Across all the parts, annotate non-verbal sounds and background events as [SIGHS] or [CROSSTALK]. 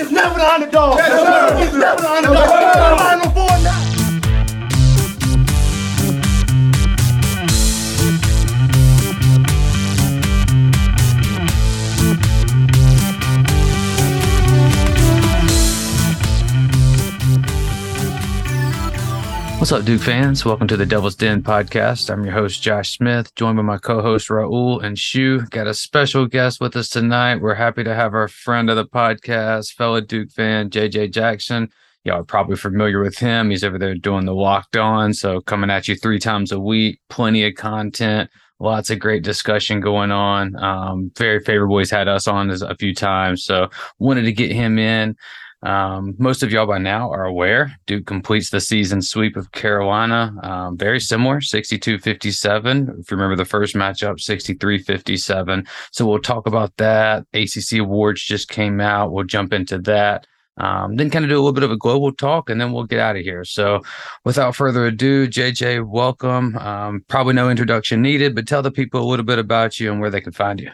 is never the underdog. What's up, Duke fans? Welcome to the Devil's Den podcast. I'm your host, Josh Smith, joined by my co host, Raul and Shu. Got a special guest with us tonight. We're happy to have our friend of the podcast, fellow Duke fan, JJ Jackson. Y'all are probably familiar with him. He's over there doing the locked on. So, coming at you three times a week, plenty of content, lots of great discussion going on. Um, very favorable. He's had us on a few times. So, wanted to get him in. Um, most of y'all by now are aware Duke completes the season sweep of Carolina. Um, very similar, 62 57. If you remember the first matchup, 63 57. So we'll talk about that. ACC awards just came out. We'll jump into that. Um, then kind of do a little bit of a global talk and then we'll get out of here. So without further ado, JJ, welcome. Um, probably no introduction needed, but tell the people a little bit about you and where they can find you.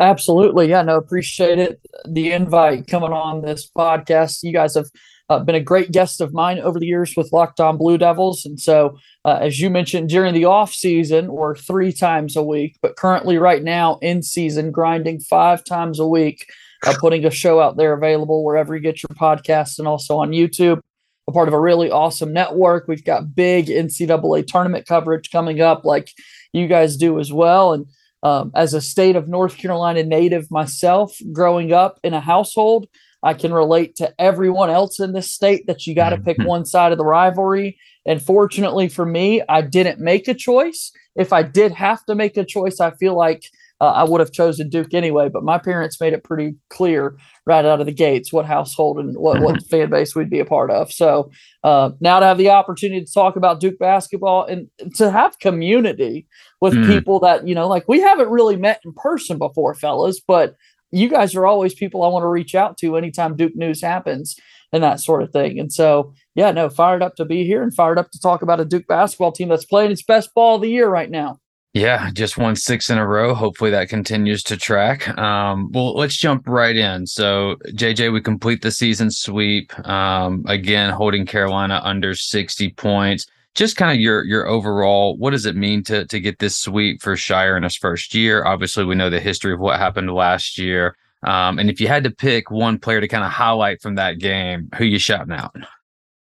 Absolutely. Yeah, no, appreciate it. The invite coming on this podcast. You guys have uh, been a great guest of mine over the years with Locked On Blue Devils. And so, uh, as you mentioned, during the off season or three times a week, but currently right now in season, grinding five times a week, uh, putting a show out there available wherever you get your podcast and also on YouTube. A part of a really awesome network. We've got big NCAA tournament coverage coming up, like you guys do as well. And um, as a state of North Carolina native myself, growing up in a household, I can relate to everyone else in this state that you got to pick mm-hmm. one side of the rivalry. And fortunately for me, I didn't make a choice. If I did have to make a choice, I feel like uh, I would have chosen Duke anyway. But my parents made it pretty clear right out of the gates what household and what, what fan base we'd be a part of. So uh, now to have the opportunity to talk about Duke basketball and to have community with mm. people that, you know, like we haven't really met in person before, fellas, but you guys are always people I want to reach out to anytime Duke news happens and that sort of thing. And so, yeah, no, fired up to be here and fired up to talk about a Duke basketball team that's playing its best ball of the year right now. Yeah, just won six in a row. Hopefully that continues to track. Um, well, let's jump right in. So, JJ, we complete the season sweep. Um, again, holding Carolina under 60 points. Just kind of your your overall, what does it mean to to get this sweep for Scheyer in his first year? Obviously, we know the history of what happened last year. Um, and if you had to pick one player to kind of highlight from that game, who you shouting out?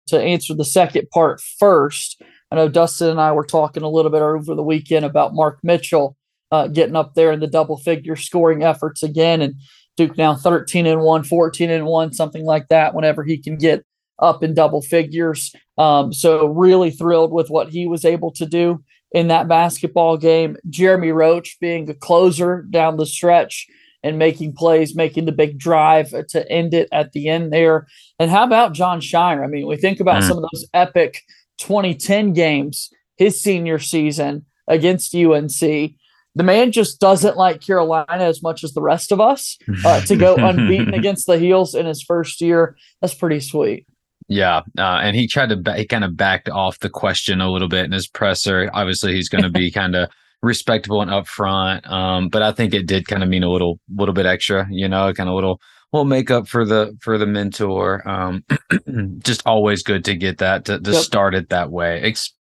To answer the second part first, I know Dustin and I were talking a little bit over the weekend about Mark Mitchell uh, getting up there in the double figure scoring efforts again. And Duke now 13 and 1, 14 and 1, something like that, whenever he can get up in double figures. Um, so, really thrilled with what he was able to do in that basketball game. Jeremy Roach being a closer down the stretch and making plays, making the big drive to end it at the end there. And how about Jon Scheyer? I mean, we think about mm. some of those epic 2010 games his senior season against UNC. The man just doesn't like Carolina as much as the rest of us. Uh, to go [LAUGHS] unbeaten against the Heels in his first year, that's pretty sweet. Yeah, uh, and he tried to ba- he kind of backed off the question a little bit in his presser. Obviously, he's going to be [LAUGHS] kind of respectable and upfront, um, but I think it did kind of mean a little little bit extra, you know, kind of little will make up for the for the mentor. Um, [CLEARS THROAT] just always good to get that to, to yep. start it that way. It's,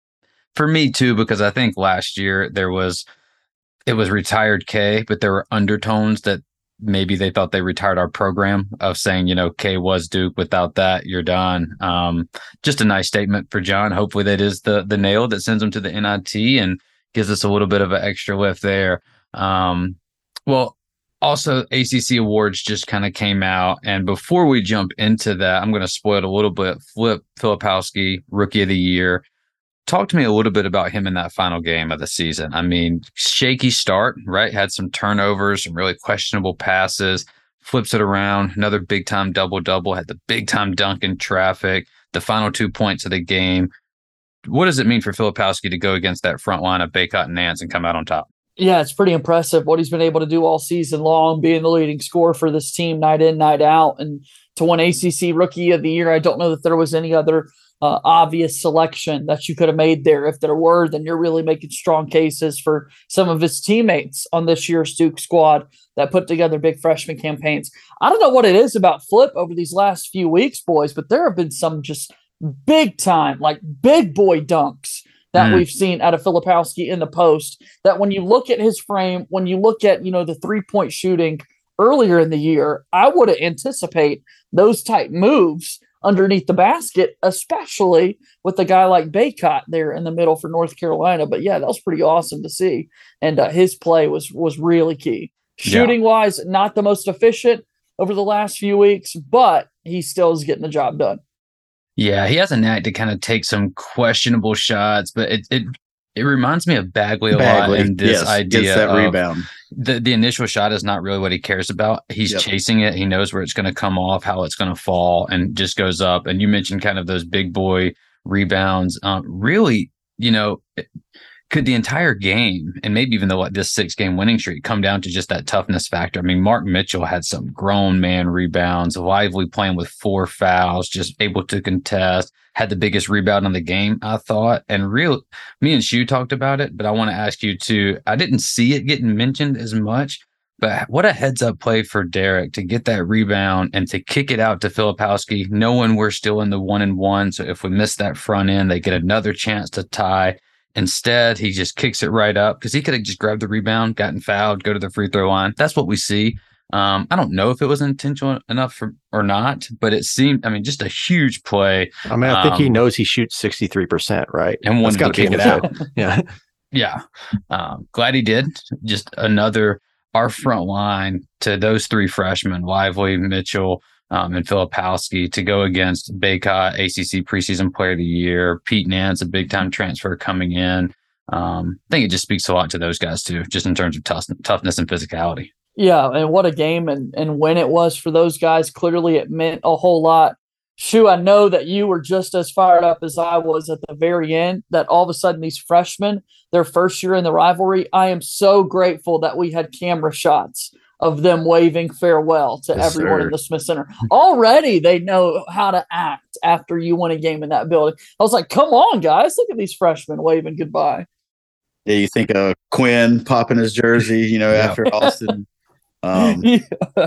for me too, because I think last year there was it was retired K, but there were undertones that maybe they thought they retired our program of saying, you know, K was Duke. Without that, you're done. Um, just a nice statement for Jon. Hopefully that is the the nail that sends him to the NIT and gives us a little bit of an extra lift there. Um, well, also ACC awards just kind of came out, and before we jump into that, I'm going to spoil it a little bit. Flip Filipowski, Rookie of the Year. Talk to me a little bit about him in that final game of the season. I mean, shaky start, right? Had some turnovers, some really questionable passes. Flips it around, another big time double double. Had the big time dunk in traffic. The final two points of the game. What does it mean for Filipowski to go against that front line of Bacot and Nance and come out on top? Yeah, it's pretty impressive what he's been able to do all season long, being the leading scorer for this team night in, night out, and to win ACC Rookie of the Year. I don't know that there was any other uh, obvious selection that you could have made there. If there were, then you're really making strong cases for some of his teammates on this year's Duke squad that put together big freshman campaigns. I don't know what it is about Flip over these last few weeks, boys, but there have been some just big time, like big boy dunks that mm. we've seen out of Filipowski in the post. That when you look at his frame, when you look at, you know, the three point shooting earlier in the year, I would anticipate those type moves underneath the basket, especially with a guy like Bacot there in the middle for North Carolina. But yeah, that was pretty awesome to see, and uh, his play was was really key. Shooting yeah. wise, not the most efficient over the last few weeks, but he still is getting the job done. Yeah, he has a knack to kind of take some questionable shots, but it it it reminds me of Bagley a Bagley, lot in this yes, idea that rebound. The the initial shot is not really what he cares about. He's yep. chasing it. He knows where it's going to come off, how it's going to fall, and just goes up. And you mentioned kind of those big boy rebounds. Um, really, you know, could the entire game and maybe even the this six game winning streak come down to just that toughness factor? I mean, Mark Mitchell had some grown man rebounds, lively playing with four fouls, just able to contest, had the biggest rebound on the game, I thought. And real me and Shu talked about it, but I want to ask you too. I didn't see it getting mentioned as much, but what a heads up play for Dereck to get that rebound and to kick it out to Filipowski, knowing we're still in the one and one. So if we miss that front end, they get another chance to tie. Instead, he just kicks it right up because he could have just grabbed the rebound, gotten fouled, go to the free throw line. That's what we see. Um, I don't know if it was intentional enough for, or not, but it seemed, I mean, just a huge play. I mean, I think um, he knows he shoots 63%, right? And wanted to kick it out. [LAUGHS] yeah. Yeah. Um, glad he did. Just another, our front line to those three freshmen, Lively, Mitchell, um, and Filipowski to go against Bacot, ACC preseason player of the year, Pete Nance, a big time transfer coming in. Um, I think it just speaks a lot to those guys too, just in terms of tough, toughness and physicality. Yeah, and what a game and and when it was for those guys. Clearly, it meant a whole lot. Shu, I know that you were just as fired up as I was at the very end. That all of a sudden these freshmen, their first year in the rivalry, I am so grateful that we had camera shots of them waving farewell to yes, everyone sir. in the Smith Center. Already they know how to act after you win a game in that building. I was like, come on, guys, look at these freshmen waving goodbye. Yeah, you think of Quinn popping his jersey, you know, [LAUGHS] yeah. after Austin. Um, [LAUGHS] yeah.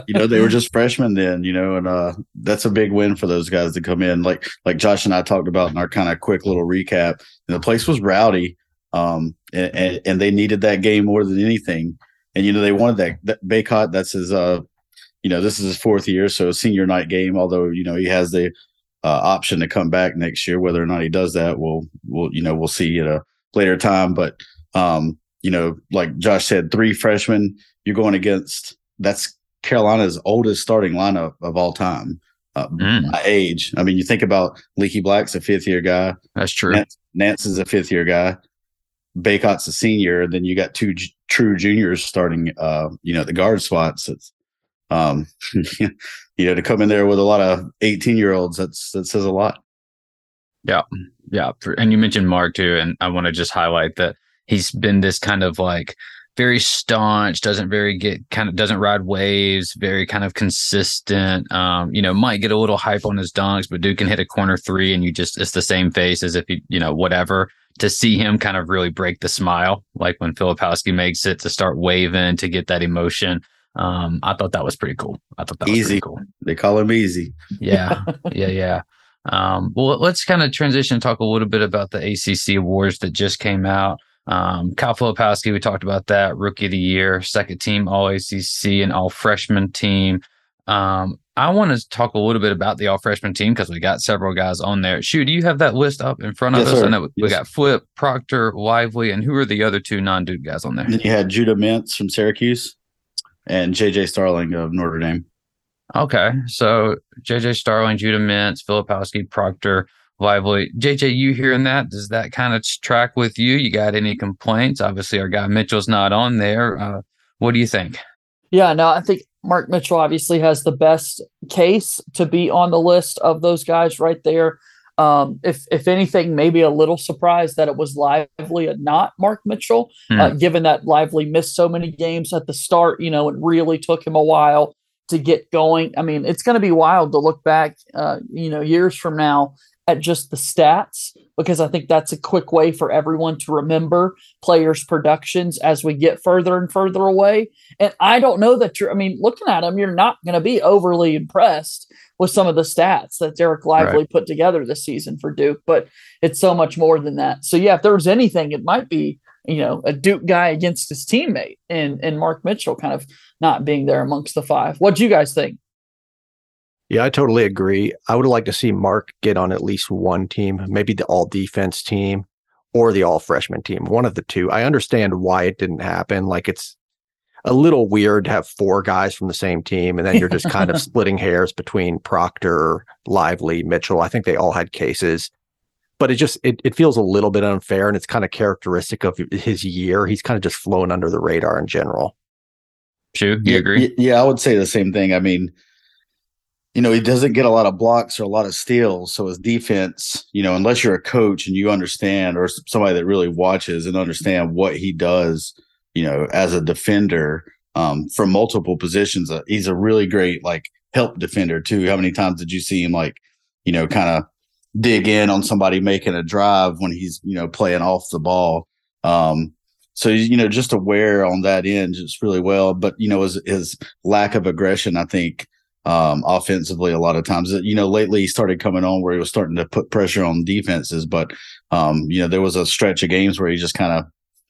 you know, they were just freshmen then, you know, and uh, that's a big win for those guys to come in. Like like Josh and I talked about in our kind of quick little recap. And the place was rowdy, um, and, and, and they needed that game more than anything and you know they wanted that, that Bacot. That's his, uh, you know, this is his fourth year, so senior night game. Although you know he has the uh, option to come back next year, whether or not he does that, we'll we'll you know we'll see at a later time. But um, you know, like Josh said, three freshmen. You're going against that's Carolina's oldest starting lineup of all time. Uh, mm. by age. I mean, you think about Leaky Black's a fifth year guy. That's true. Nance, Nance is a fifth year guy. Bacot's a senior, then you got two true juniors starting, uh, you know, the guard spots. It's, um, [LAUGHS] you know, to come in there with a lot of 18 year olds, that's, that says a lot. Yeah. Yeah. And you mentioned Mark too. And I want to just highlight that he's been this kind of like very staunch, doesn't very get kind of doesn't ride waves, very kind of consistent. Um, you know, might get a little hype on his dunks, but Duke can hit a corner three and you just it's the same face as if he, you know, whatever to see him kind of really break the smile, like when Filipowski makes it to start waving to get that emotion. Um, I thought that was pretty cool. I thought that easy. was cool. They call him easy. [LAUGHS] Yeah, yeah, yeah. Um, well, let's kind of transition and talk a little bit about the ACC awards that just came out. Um, Kyle Filipowski, we talked about that. Rookie of the Year, second team All ACC and All Freshman team. Um, I want to talk a little bit about the all freshman team because we got several guys on there. Shu, do you have that list up in front of yes, us? Sir. I know we yes. got Flip, Proctor, Lively, and who are the other two non Duke guys on there? you had Judah Mintz from Syracuse and JJ Starling of Notre Dame. Okay. So JJ Starling, Judah Mintz, Filipowski, Proctor, Lively. JJ, you hearing that? Does that kind of track with you? You got any complaints? Obviously, our guy Mitchell's not on there. Uh, what do you think? Yeah, no, I think Mark Mitchell obviously has the best case to be on the list of those guys right there. Um, if if anything, maybe a little surprised that it was Lively and not Mark Mitchell, mm. uh, given that Lively missed so many games at the start. You know, it really took him a while to get going. I mean, it's going to be wild to look back, uh, you know, years from now at just the stats because I think that's a quick way for everyone to remember players' productions as we get further and further away. And I don't know that you're, I mean, looking at them, you're not going to be overly impressed with some of the stats that Dereck Lively right. put together this season for Duke, but it's so much more than that. So, yeah, if there was anything, it might be, you know, a Duke guy against his teammate and, and Mark Mitchell kind of not being there amongst the five. What do you guys think? Yeah, I totally agree. I would like to see Mark get on at least one team, maybe the all defense team or the all freshman team, one of the two. I understand why it didn't happen. Like it's a little weird to have four guys from the same team and then you're just kind of [LAUGHS] splitting hairs between Proctor, Lively, Mitchell. I think they all had cases. But it just it, it feels a little bit unfair and it's kind of characteristic of his year. He's kind of just flown under the radar in general. Sure, you agree? Yeah, I would say the same thing. I mean, you know, he doesn't get a lot of blocks or a lot of steals. So his defense, you know, unless you're a coach and you understand, or somebody that really watches and understand what he does, you know, as a defender um, from multiple positions, uh, he's a really great like help defender too. How many times did you see him like, you know, kind of dig in on somebody making a drive when he's you know playing off the ball? Um, so you know, just aware on that end just really well. But you know, his his lack of aggression, I think um, offensively a lot of times. You know, lately he started coming on where he was starting to put pressure on defenses, but um, you know, there was a stretch of games where he just kind of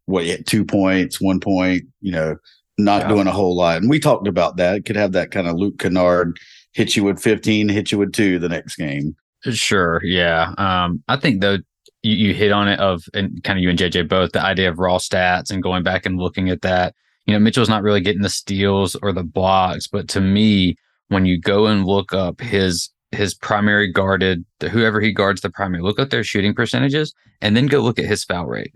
what two points, one point, you know, not yeah. doing a whole lot. And we talked about that. It could have that kind of Luke Kennard hit you with 15, hit you with two the next game. Sure. Yeah. Um, I think though you, you hit on it of and kind of you and JJ both the idea of raw stats and going back and looking at that. You know, Mitchell's not really getting the steals or the blocks, but to me, when you go and look up his his primary guarded whoever he guards the primary look up their shooting percentages and then go look at his foul rate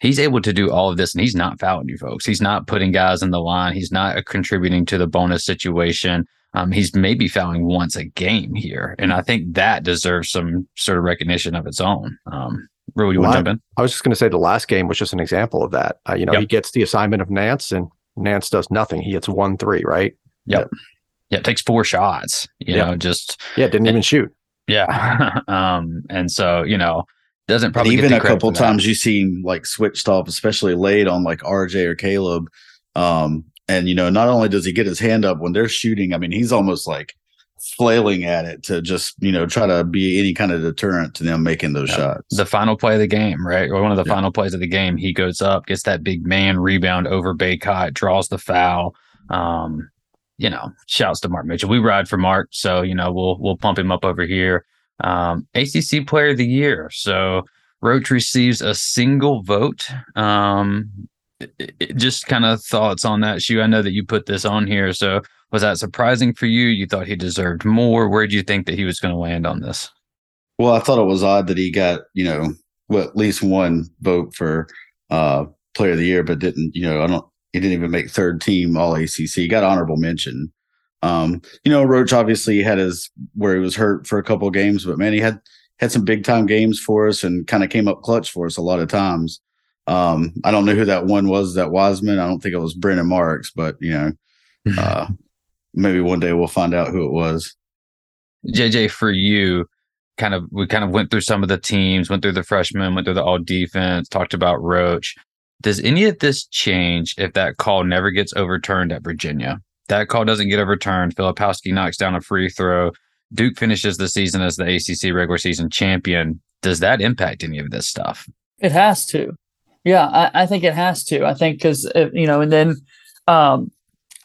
he's able to do all of this and he's not fouling you folks he's not putting guys in the line he's not contributing to the bonus situation um, he's maybe fouling once a game here and i think that deserves some sort of recognition of its own um, you want to jump in? I was just going to say the last game was just an example of that. Uh, you know, yep. he gets the assignment of Nance, and Nance does nothing. He hits one three, right? Yep. Yep yeah, it takes four shots, you yeah. know, just yeah, didn't even shoot. Yeah. [LAUGHS] um, and so, you know, doesn't probably even a couple times you see him like switched off, especially late on like RJ or Caleb. Um, and you know, not only does he get his hand up when they're shooting, I mean, he's almost like flailing at it to just you know try to be any kind of deterrent to them making those yeah. shots. The final play of the game, right, or one of the yeah. final plays of the game, he goes up, gets that big man rebound over Bacot, draws the foul. Um, you know, shouts to Mark Mitchell. We ride for Mark, so you know we'll we'll pump him up over here. Um, ACC Player of the Year. So Roach receives a single vote. Um, it, it, just kind of thoughts on that. Shu, I know that you put this on here. So was that surprising for you? You thought he deserved more. Where do you think that he was going to land on this? Well, I thought it was odd that he got you know well, at least one vote for uh, Player of the Year, but didn't you know I don't he didn't even make third team all ACC. He got honorable mention. Um, you know, Roach obviously had his where he was hurt for a couple of games, but man, he had had some big time games for us and kind of came up clutch for us a lot of times. Um, I don't know who that one was that Wiseman. I don't think it was Brendan Marks, but you know, [LAUGHS] uh, maybe one day we'll find out who it was. JJ, for you, kind of we kind of went through some of the teams, went through the freshmen, went through the all defense, talked about Roach. Does any of this change if that call never gets overturned at Virginia? That call doesn't get overturned. Filipowski knocks down a free throw. Duke finishes the season as the ACC regular season champion. Does that impact any of this stuff? It has to. Yeah, I, I think it has to. I think because, uh, you know, and then um,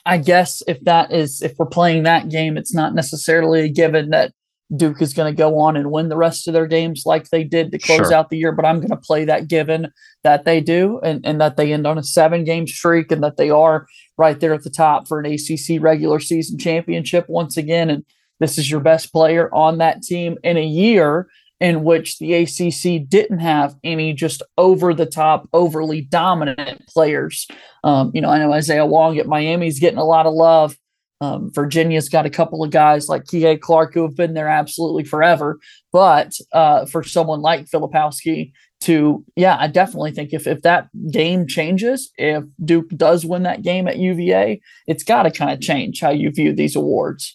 I guess if that is, if we're playing that game, it's not necessarily a given that Duke is going to go on and win the rest of their games like they did to close sure. out the year. But I'm going to play that given that they do and, and that they end on a seven game streak and that they are right there at the top for an ACC regular season championship once again. And this is your best player on that team in a year in which the ACC didn't have any just over the top, overly dominant players. Um, you know, I know Isaiah Wong at Miami's getting a lot of love. Um, Virginia's got a couple of guys like Kihei Clark who have been there absolutely forever. But uh, for someone like Filipowski to, yeah, I definitely think if, if that game changes, if Duke does win that game at UVA, it's got to kind of change how you view these awards.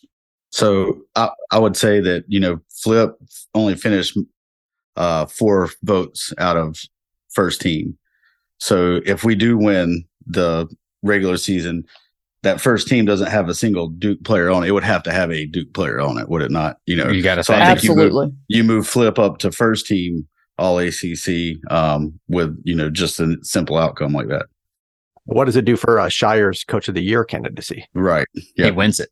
So I, I would say that you know Flip only finished uh, four votes out of first team. So if we do win the regular season, that first team doesn't have a single Duke player on it. It would have to have a Duke player on it, would it not? You know, you got to so say absolutely. You move, you move Flip up to first team All ACC um, with you know just a simple outcome like that. What does it do for uh, Scheyer's Coach of the Year candidacy? Right. Yeah. He wins it.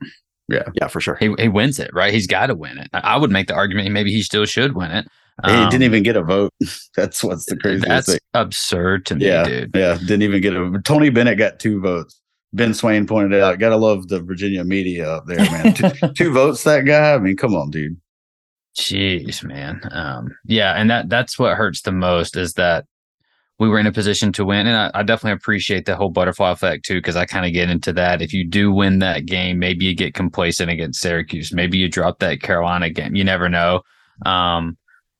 Yeah. Yeah, for sure. He, he wins it, right? He's got to win it. I would make the argument maybe he still should win it. Um, he didn't even get a vote. [LAUGHS] that's what's the craziest that's thing. absurd to me, yeah, dude. Yeah, didn't even get a. Tony Bennett got two votes. Ben Swain pointed out. Gotta love the Virginia media up there, man. two, [LAUGHS] two votes, that guy. I mean, come on, dude. Jeez, man. Um, yeah, and that that's what hurts the most is that we were in a position to win. And I, I definitely appreciate the whole butterfly effect too, because I kind of get into that. If you do win that game, maybe you get complacent against Syracuse. Maybe you drop that Carolina game. You never know. Um,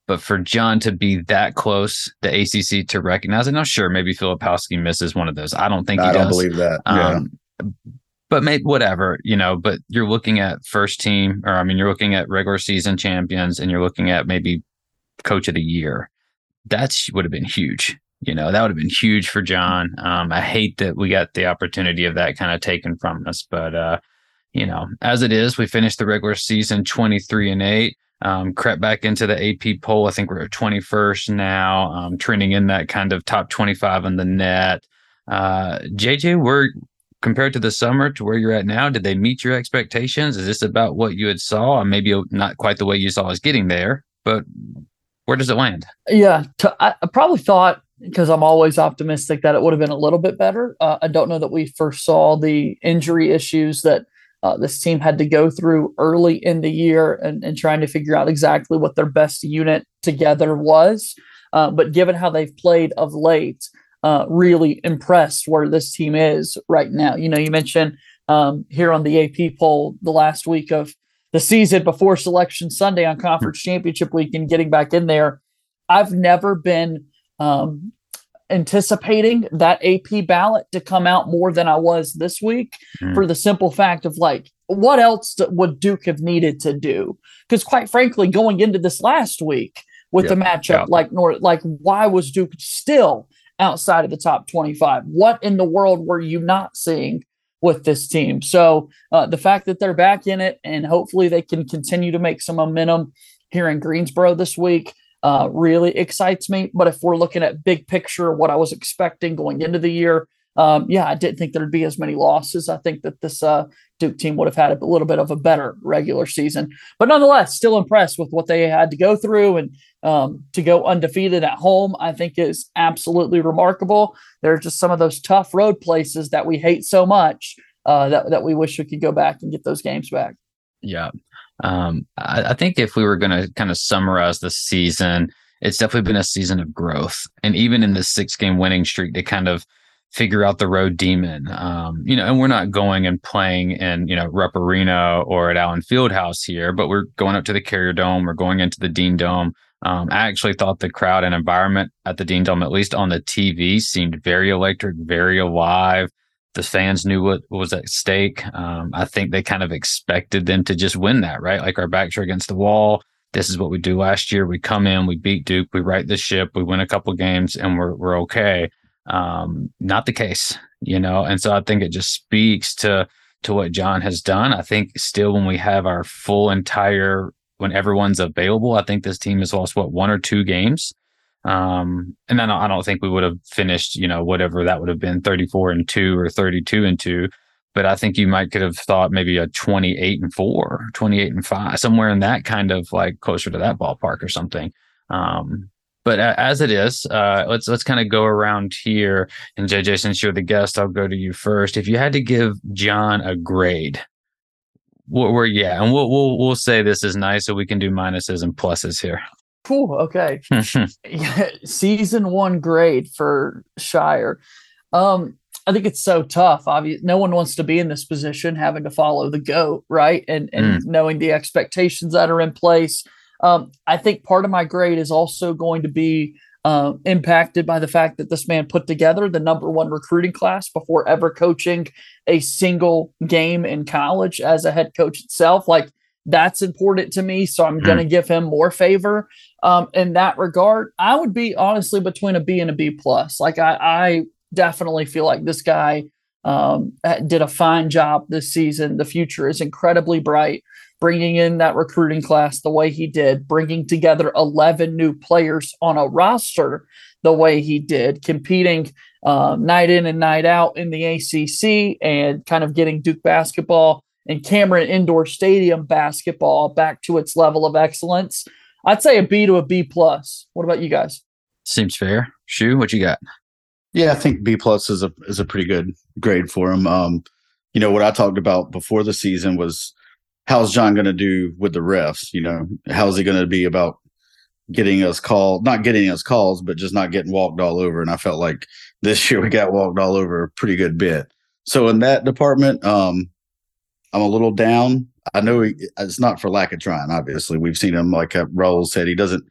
but for Jon to be that close, the ACC to recognize it, now sure, maybe Filipowski misses one of those. I don't think he I does. don't believe that. Yeah. Um, but maybe whatever, you know, but you're looking at first team, or I mean, you're looking at regular season champions and you're looking at maybe coach of the year. That would have been huge. You know, that would have been huge for Jon. Um, I hate that we got the opportunity of that kind of taken from us, but, uh, you know, as it is, we finished the regular season 23 and 8 um, crept back into the AP poll. I think we're at 21st now, um, trending in that kind of top 25 in the net. Uh, JJ, we're compared to the summer to where you're at now. Did they meet your expectations? Is this about what you had saw? Maybe not quite the way you saw us getting there, but where does it land? Yeah, I probably thought because I'm always optimistic that it would have been a little bit better. Uh, I don't know that we first saw the injury issues that uh, this team had to go through early in the year and, and trying to figure out exactly what their best unit together was. Uh, but given how they've played of late, uh, really impressed where this team is right now. You know, you mentioned um, here on the AP poll the last week of the season before Selection Sunday on Conference Championship Week and getting back in there. I've never been um, anticipating that AP ballot to come out more than I was this week mm. for the simple fact of like, what else would Duke have needed to do? Because quite frankly, going into this last week with yep. the matchup, yep. like North, like why was Duke still outside of the top 25? What in the world were you not seeing with this team? So uh, the fact that they're back in it and hopefully they can continue to make some momentum here in Greensboro this week uh, really excites me. But if we're looking at big picture, what I was expecting going into the year, um, yeah, I didn't think there'd be as many losses. I think that this uh, Duke team would have had a little bit of a better regular season, but nonetheless, still impressed with what they had to go through and um, to go undefeated at home. I think is absolutely remarkable. There are just some of those tough road places that we hate so much uh, that that we wish we could go back and get those games back. Yeah, um, I, I think if we were going to kind of summarize the season, it's definitely been a season of growth. And even in the six game winning streak, to kind of figure out the road demon. Um, you know, and we're not going and playing in, you know, Rupp Arena or at Allen Fieldhouse here, but we're going up to the Carrier Dome, we're going into the Dean Dome. Um, I actually thought the crowd and environment at the Dean Dome, at least on the TV, seemed very electric, very alive the fans knew what was at stake. Um, I think they kind of expected them to just win that, right? Like our backs are against the wall. This is what we do last year. We come in, we beat Duke, we right the ship, we win a couple games, and we're we're okay. Um, not the case, you know. And so I think it just speaks to to what Jon has done. I think still when we have our full entire when everyone's available, I think this team has lost what one or two games. Um, and then I don't think we would have finished, you know, whatever that would have been 34 and two or 32 and two. But I think you might could have thought maybe a 28 and four, 28 and five, somewhere in that kind of like closer to that ballpark or something. Um, but as it is, uh, let's let's kind of go around here. And JJ, since you're the guest, I'll go to you first. If you had to give Jon a grade, what were yeah, and we'll we'll we'll say this is nice, so we can do minuses and pluses here. Cool. Okay. [LAUGHS] [LAUGHS] Season one grade for Scheyer. Um, I think it's so tough. Obviously, no one wants to be in this position, having to follow the goat, right? And and mm. knowing the expectations that are in place. Um, I think part of my grade is also going to be uh, impacted by the fact that this man put together the number one recruiting class before ever coaching a single game in college as a head coach itself. Like That's important to me. So I'm mm. going to give him more favor um, in that regard. I would be honestly between a B and a B plus. Like I, I definitely feel like this guy um, did a fine job this season. The future is incredibly bright. Bringing in that recruiting class the way he did, bringing together 11 new players on a roster the way he did, competing um, night in and night out in the ACC and kind of getting Duke basketball and Cameron Indoor Stadium basketball back to its level of excellence. I'd say a B to a B plus. What about you guys? Seems fair. Shu, what you got? Yeah, I think B plus is a is a pretty good grade for him. Um, you know what I talked about before the season was how's Jon going to do with the refs? You know, how's he going to be about getting us called, not getting us calls, but just not getting walked all over. And I felt like this year we got walked all over a pretty good bit. So in that department, um, I'm a little down. I know he, it's not for lack of trying. Obviously, we've seen him like Raul said. He doesn't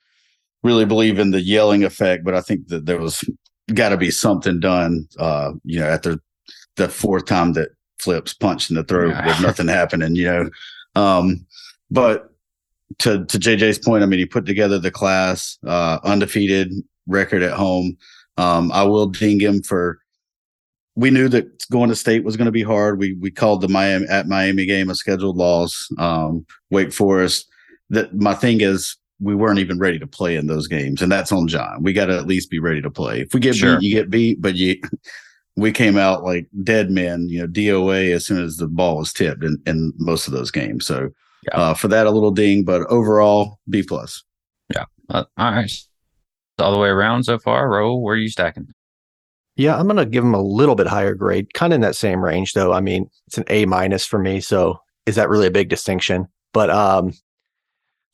really believe in the yelling effect, but I think that there was got to be something done. Uh, you know, at the the fourth time that Flips punched in the throat yeah. with nothing happening. You know, um, but to to JJ's point, I mean, he put together the class, uh, undefeated record at home. Um, I will ding him for. We knew that going to state was going to be hard. We we called the Miami at Miami game a scheduled loss. Um, Wake Forest. That my thing is we weren't even ready to play in those games, and that's on Jon. We got to at least be ready to play. If we get sure. beat, you get beat, but you. We came out like dead men, you know, DOA as soon as the ball was tipped in, in most of those games. So yeah. Uh, for that, a little ding, but overall, B plus. Yeah. Uh, all right. All the way around so far. Raul, where are you stacking? Yeah, I'm gonna give him a little bit higher grade, kind of in that same range, though. I mean, it's an A minus for me. So is that really a big distinction? But um,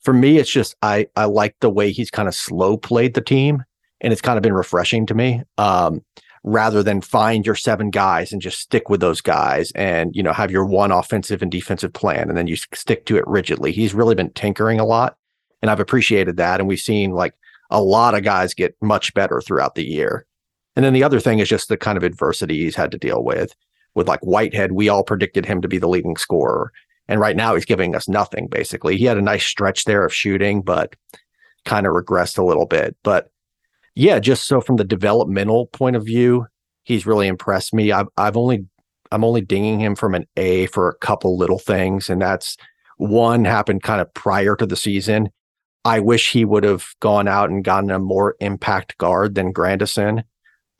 for me, it's just I I like the way he's kind of slow played the team, and it's kind of been refreshing to me. Um, rather than find your seven guys and just stick with those guys and you know have your one offensive and defensive plan and then you stick to it rigidly he's really been tinkering a lot and i've appreciated that and we've seen like a lot of guys get much better throughout the year and then the other thing is just the kind of adversity he's had to deal with with like whitehead we all predicted him to be the leading scorer and right now he's giving us nothing basically he had a nice stretch there of shooting but kind of regressed a little bit but yeah, just so from the developmental point of view, he's really impressed me. I've I've only I'm only dinging him from an A for a couple little things, and that's one happened kind of prior to the season. I wish he would have gone out and gotten a more impact guard than Grandison.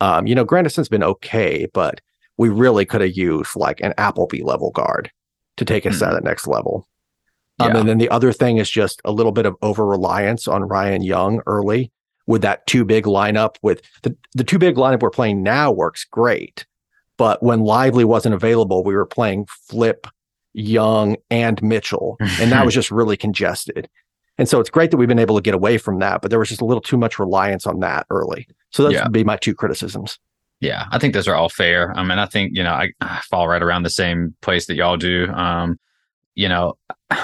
Um, you know, Grandison's been okay, but we really could have used like an Appleby level guard to take us mm-hmm. to the next level. Um, yeah. And then the other thing is just a little bit of over reliance on Ryan Young early with that two big lineup with the, the two big lineup we're playing now works great. But when Lively wasn't available, we were playing Flip, Young, and Mitchell. And that was [LAUGHS] just really congested. And so it's great that we've been able to get away from that, but there was just a little too much reliance on that early. So those yeah. would be my two criticisms. Yeah, I think those are all fair. I mean, I think, you know, I, I fall right around the same place that y'all do. Um, you know,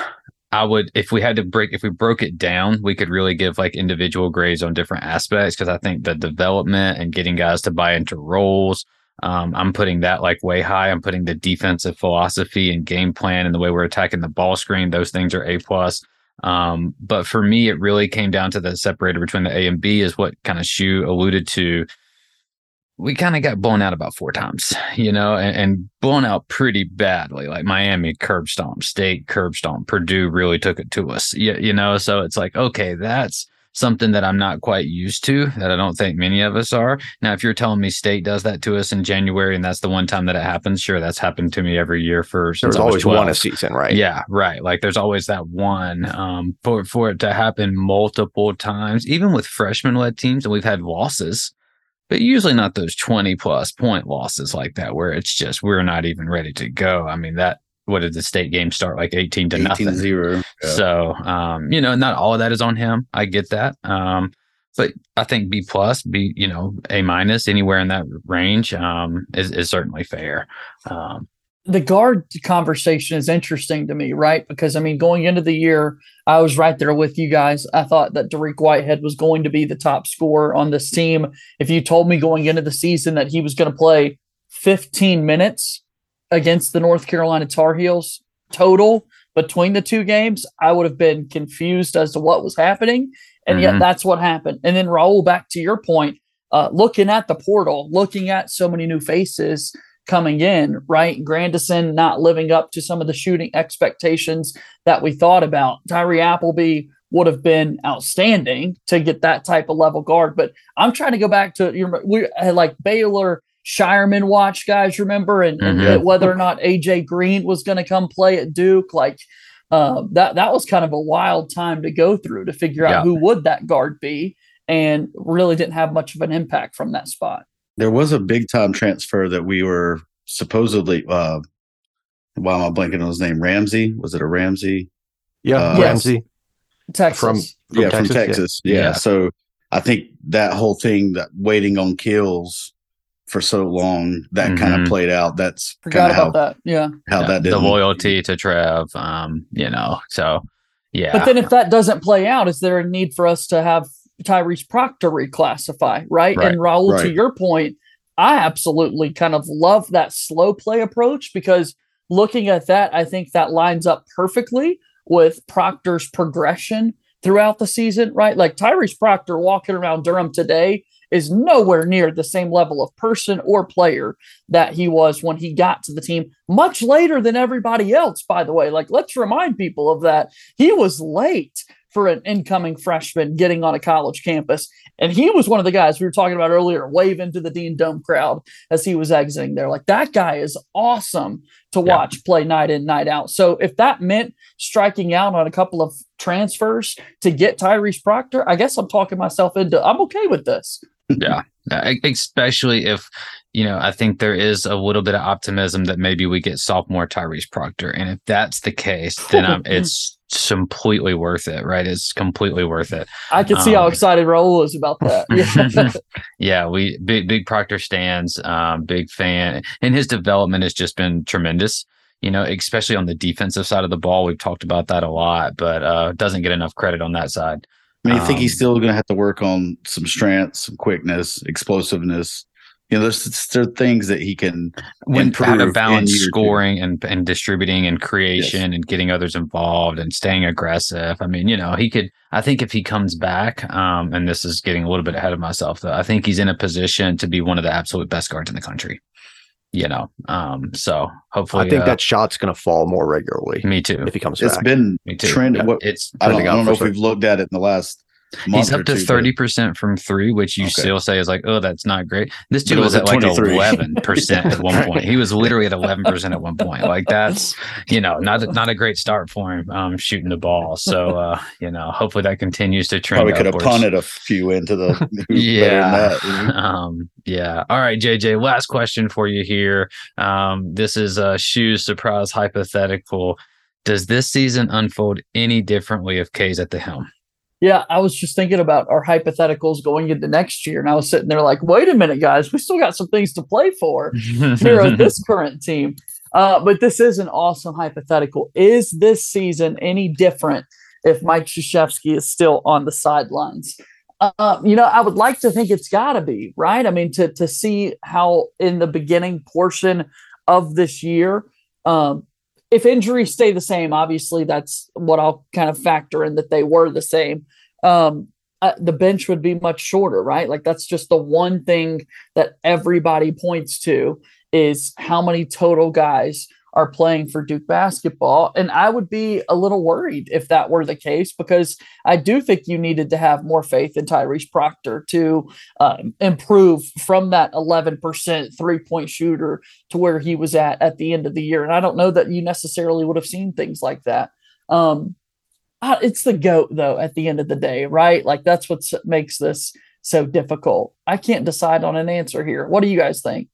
[SIGHS] I would, if we had to break, if we broke it down, we could really give like individual grades on different aspects. Cause I think the development and getting guys to buy into roles, um, I'm putting that like way high. I'm putting the defensive philosophy and game plan and the way we're attacking the ball screen. Those things are A plus. Um, but for me, it really came down to the separator between the A and B is what kind of Shu alluded to we kind of got blown out about four times, you know, and, and, blown out pretty badly. Like Miami curb stomp, State curb stomp, Purdue really took it to us, you, you know. So it's like, okay, that's something that I'm not quite used to, that I don't think many of us are. Now, if you're telling me State does that to us in January, and that's the one time that it happens, sure, that's happened to me every year for. There's always 12. one a season, right? Yeah, right. Like there's always that one. Um, for for it to happen multiple times, even with freshman led teams, and we've had losses but usually not those 20 plus point losses like that where it's just we're not even ready to go. I mean, that what did the state game start like 18 to 18 nothing? Zero. Yeah. So, um, you know, not all of that is on him. I get that. Um, but I think B plus, B, you know, A minus, anywhere in that range, um, is, is certainly fair. Um, the guard conversation is interesting to me, right? Because I mean, going into the year, I was right there with you guys. I thought that Dariq Whitehead was going to be the top scorer on this team. If you told me going into the season that he was going to play 15 minutes against the North Carolina Tar Heels total, between the two games, I would have been confused as to what was happening. And Mhm. yet that's what happened. And then Raul, back to your point, uh, looking at the portal, looking at so many new faces coming in, right? Grandison not living up to some of the shooting expectations that we thought about. Tyree Appleby would have been outstanding to get that type of level guard. But I'm trying to go back to your We like Baylor Scheierman watch guys, remember, and, and Mhm. whether or not AJ Green was going to come play at Duke, like uh, that. That was kind of a wild time to go through to figure out Yeah. who would that guard be, and really didn't have much of an impact from that spot. There was a big time transfer that we were supposedly. uh Why am I blanking on his name? Ramsey? Was it a Ramsey? Yeah, Uh, Ramsey Texas. from, from yeah, Texas. from yeah. Texas. Yeah. Yeah. So I think that whole thing that waiting on kills for so long that kind Mhm. of played out. That's kind Forgot of about how, that. Yeah. how Yeah, that did the loyalty to Trev. Um, you know, so yeah. But then if that doesn't play out, is there a need for us to have Tyrese Proctor reclassify, right? Right, And Raul, to your point, I absolutely kind of love that slow play approach because looking at that, I think that lines up perfectly with Proctor's progression throughout the season, right? Like Tyrese Proctor walking around Durham today is nowhere near the same level of person or player that he was when he got to the team much later than everybody else, by the way. Like, let's remind people of that. He was late for an incoming freshman getting on a college campus. And he was one of the guys we were talking about earlier, waving to the Dean Dome crowd as he was exiting there. Like, that guy is awesome to Yeah. watch play night in, night out. So, if that meant striking out on a couple of transfers to get Tyrese Proctor, I guess I'm talking myself into I'm okay with this. Yeah. Especially if you know i think there is a little bit of optimism that maybe we get sophomore tyrese proctor. And if that's the case then um, [LAUGHS] it's completely worth it right? It's completely worth it. I can see how Um, excited Raul is about that. Yeah. [LAUGHS] [LAUGHS] yeah we big big proctor stands um big fan. And his development has just been tremendous you know especially on the defensive side of the ball. We've talked about that a lot but uh doesn't get enough credit on that side I mean, I think he's Um, still going to have to work on some strength, some quickness, explosiveness. You know, there's there are things that he can when to in balance two. scoring and, and distributing and creation and getting others involved and staying aggressive. I mean, you know, he could I think if he comes back, um, and this is getting a little bit ahead of myself though, I think he's in a position to be one of the absolute best guards in the country. You know. Um, so hopefully I think uh, that shot's going to fall more regularly me too. if he comes It's back. been Me too. trend. Yeah, What it's I don't, I don't know if sure. we've looked at it in the last. He's up to thirty percent from three, which you Okay. still say is like, oh, that's not great. This dude was, was at like eleven percent at one [LAUGHS] point. He was literally at eleven percent at one point. Like that's you know not a- not a great start for him um, shooting the ball. So uh, you know, hopefully that continues to trend. Probably could have upwards. punted a few into the. [LAUGHS] who's better than Yeah. that, [LAUGHS] um, yeah. All right, JJ. Last question for you here. Um, this is a shoes surprise hypothetical. Does this season unfold any differently if K's at the helm? Yeah, I was just thinking about our hypotheticals going into next year, and I was sitting there like, wait a minute, guys, we still got some things to play for [LAUGHS] here at this current team. Uh, but this is an awesome hypothetical. Is this season any different if Mike Krzyzewski is still on the sidelines? Uh, you know, I would like to think it's got to be right. I mean, to to see how in the beginning portion of this year, um, if injuries stay the same, obviously that's what I'll kind of factor in that they were the same. Um, uh, the bench would be much shorter, right? Like that's just the one thing that everybody points to is how many total guys are playing for Duke basketball. And I would be a little worried if that were the case because I do think you needed to have more faith in Tyrese Proctor to uh, improve from that 11% three point shooter to where he was at at the end of the year. And I don't know that you necessarily would have seen things like that. Um, it's the goat though at the end of the day, right? Like that's what makes this so difficult. I can't decide on an answer here. What do you guys think?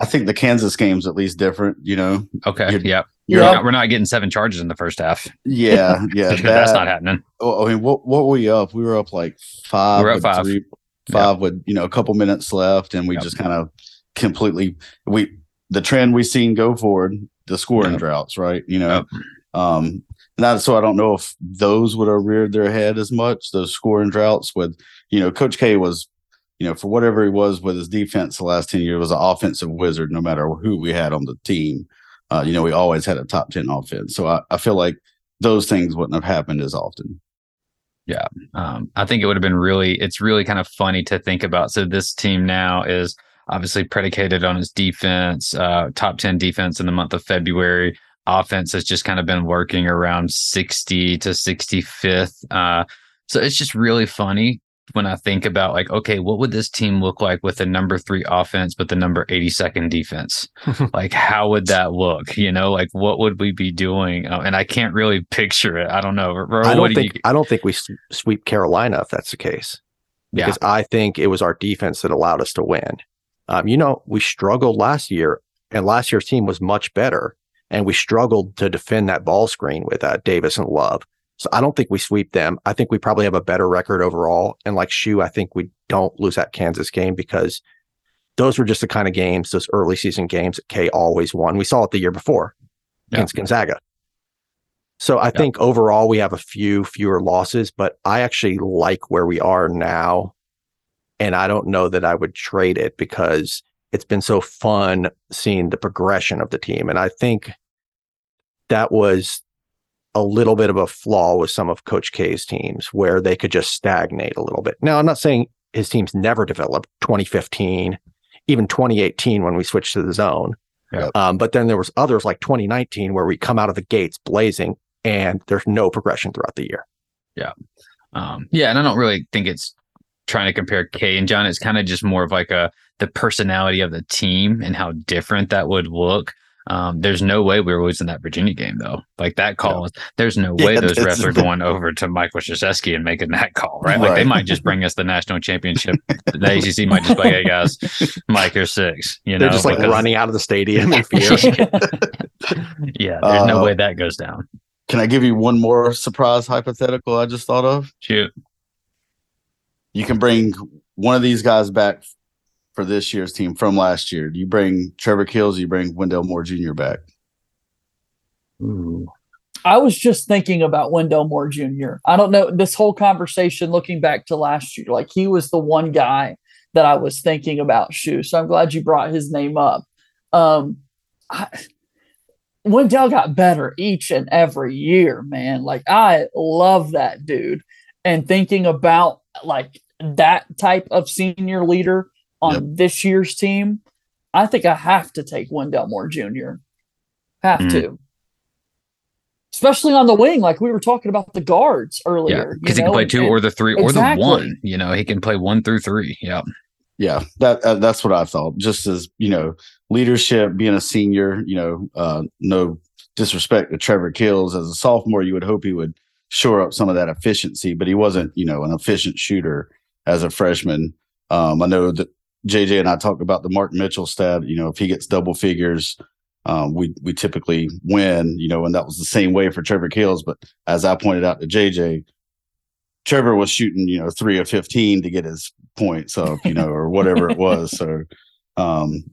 I think the Kansas game's at least different. You know, Okay. You're- Yep. Yeah. We're, not, we're not getting seven charges in the first half. yeah, [LAUGHS] yeah. That's not happening. Well, I mean, what what were we up? We were up like five. We were up with five. three- Yeah. five with you know a couple minutes left, and we Yep. just kind of completely we the trend we've seen go forward the scoring Yep. droughts, right? You know, Yep. um, not so I don't know if those would have reared their head as much. Those scoring droughts with you know Coach K was. You know, for whatever he was with his defense the last 10 years, was an offensive wizard no matter who we had on the team. uh, you know, we always had a top 10 offense. So I, I feel like those things wouldn't have happened as often. Yeah. Um, I think it would have been really, it's really kind of funny to think about. So this team now is obviously predicated on its defense, uh, top 10 defense in the month of February. Offense has just kind of been working around 60 to 65th. Uh, so it's just really funny when I think about like, okay, what would this team look like with the number three offense, but the number 82nd defense? [LAUGHS] like, how would that look? You know, like what would we be doing? Uh, and I can't really picture it. I don't know. I don't do think you, I don't think we sweep Carolina if that's the case. Because yeah. I think it was our defense that allowed us to win. Um, you know, we struggled last year, and last year's team was much better, and we struggled to defend that ball screen with uh, Davis and Love. So I don't think we sweep them. I think we probably have a better record overall. And like Shu, I think we don't lose that Kansas game because those were just the kind of games, those early season games that K always won. We saw it the year before yeah. against Gonzaga. So I yeah. think overall we have a few fewer losses, but I actually like where we are now. And I don't know that I would trade it because it's been so fun seeing the progression of the team. And I think that was a little bit of a flaw with some of Coach K's teams where they could just stagnate a little bit. Now, I'm not saying his teams never developed 2015, even 2018 when we switched to the zone. Yeah. Um, but then there was others like 2019 where we come out of the gates blazing and there's no progression throughout the year. Yeah. Um, yeah. And I don't really think it's trying to compare K and Jon. It's kind of just more of like a the personality of the team and how different that would look. Um, there's no way we were losing that Virginia game though. Like that call, no. there's no way yeah, those refs are going over to Michael Krzyzewski and making that call, right? Like right. they might just bring us the national championship. the ACC might just be like, hey guys, [LAUGHS] Mike, you're six. You They're know, just like because... running out of the stadium [LAUGHS] yeah, there's uh, no way that goes down. Can I give you one more surprise hypothetical I just thought of? Shoot. You can bring one of these guys back for this year's team from last year? Do you bring Trevor Keels? you bring Wendell Moore Jr. back? Ooh. I was just thinking about Wendell Moore Jr. I don't know this whole conversation looking back to last year, like he was the one guy that I was thinking about Shu. So I'm glad you brought his name up. Um, I, Wendell got better each and every year, man. Like I love that dude. And thinking about like that type of senior leader on yep. this year's team, I think I have to take Wendell Moore Jr. Have mm. to. Especially on the wing, like we were talking about the guards earlier. Because yeah, he can play two and, or the three or exactly. the one. You know, he can play one through three. Yeah. Yeah, that uh, that's what I thought. Just as you know, leadership, being a senior, you know, uh, no disrespect to Trevor Keels as a sophomore, you would hope he would shore up some of that efficiency, but he wasn't, you know, an efficient shooter as a freshman. Um, I know that JJ and I talked about the Mark Mitchell stat. You know, if he gets double figures, um, we we typically win. You know, and that was the same way for Trevor Keels. But as I pointed out to JJ, Trevor was shooting, you know, three of fifteen to get his points up, you know, or whatever it was. So, um,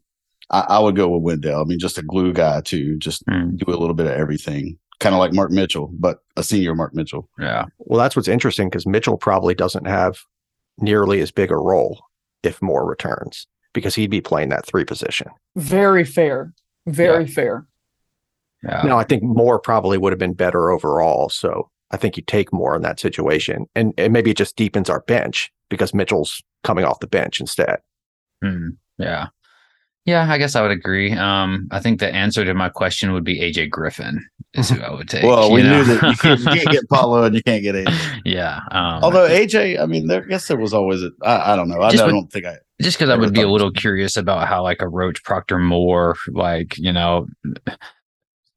I, I, would go with Wendell. I mean, just a glue guy too, just mm. do a little bit of everything, kind of like Mark Mitchell, but a senior Mark Mitchell. Yeah. Well, that's what's interesting because Mitchell probably doesn't have nearly as big a role if Moore returns because he'd be playing that three position. Very fair. Very yeah. fair. Yeah. Now, I think Moore probably would have been better overall. So I think you take Moore in that situation. And, and maybe it just deepens our bench because Mitchell's coming off the bench instead. Hmm. Yeah. Yeah, I guess I would agree. Um, I think the answer to my question would be AJ Griffin is who I would take. well, we know? knew that you can't, you can't, get [LAUGHS] Paolo and you can't get AJ. yeah. Um, Although AJ, I mean, there, I guess there was always a, I, I don't know. I, I don't think I just because I would be a little curious about how like a Roach Proctor Moore, like you know,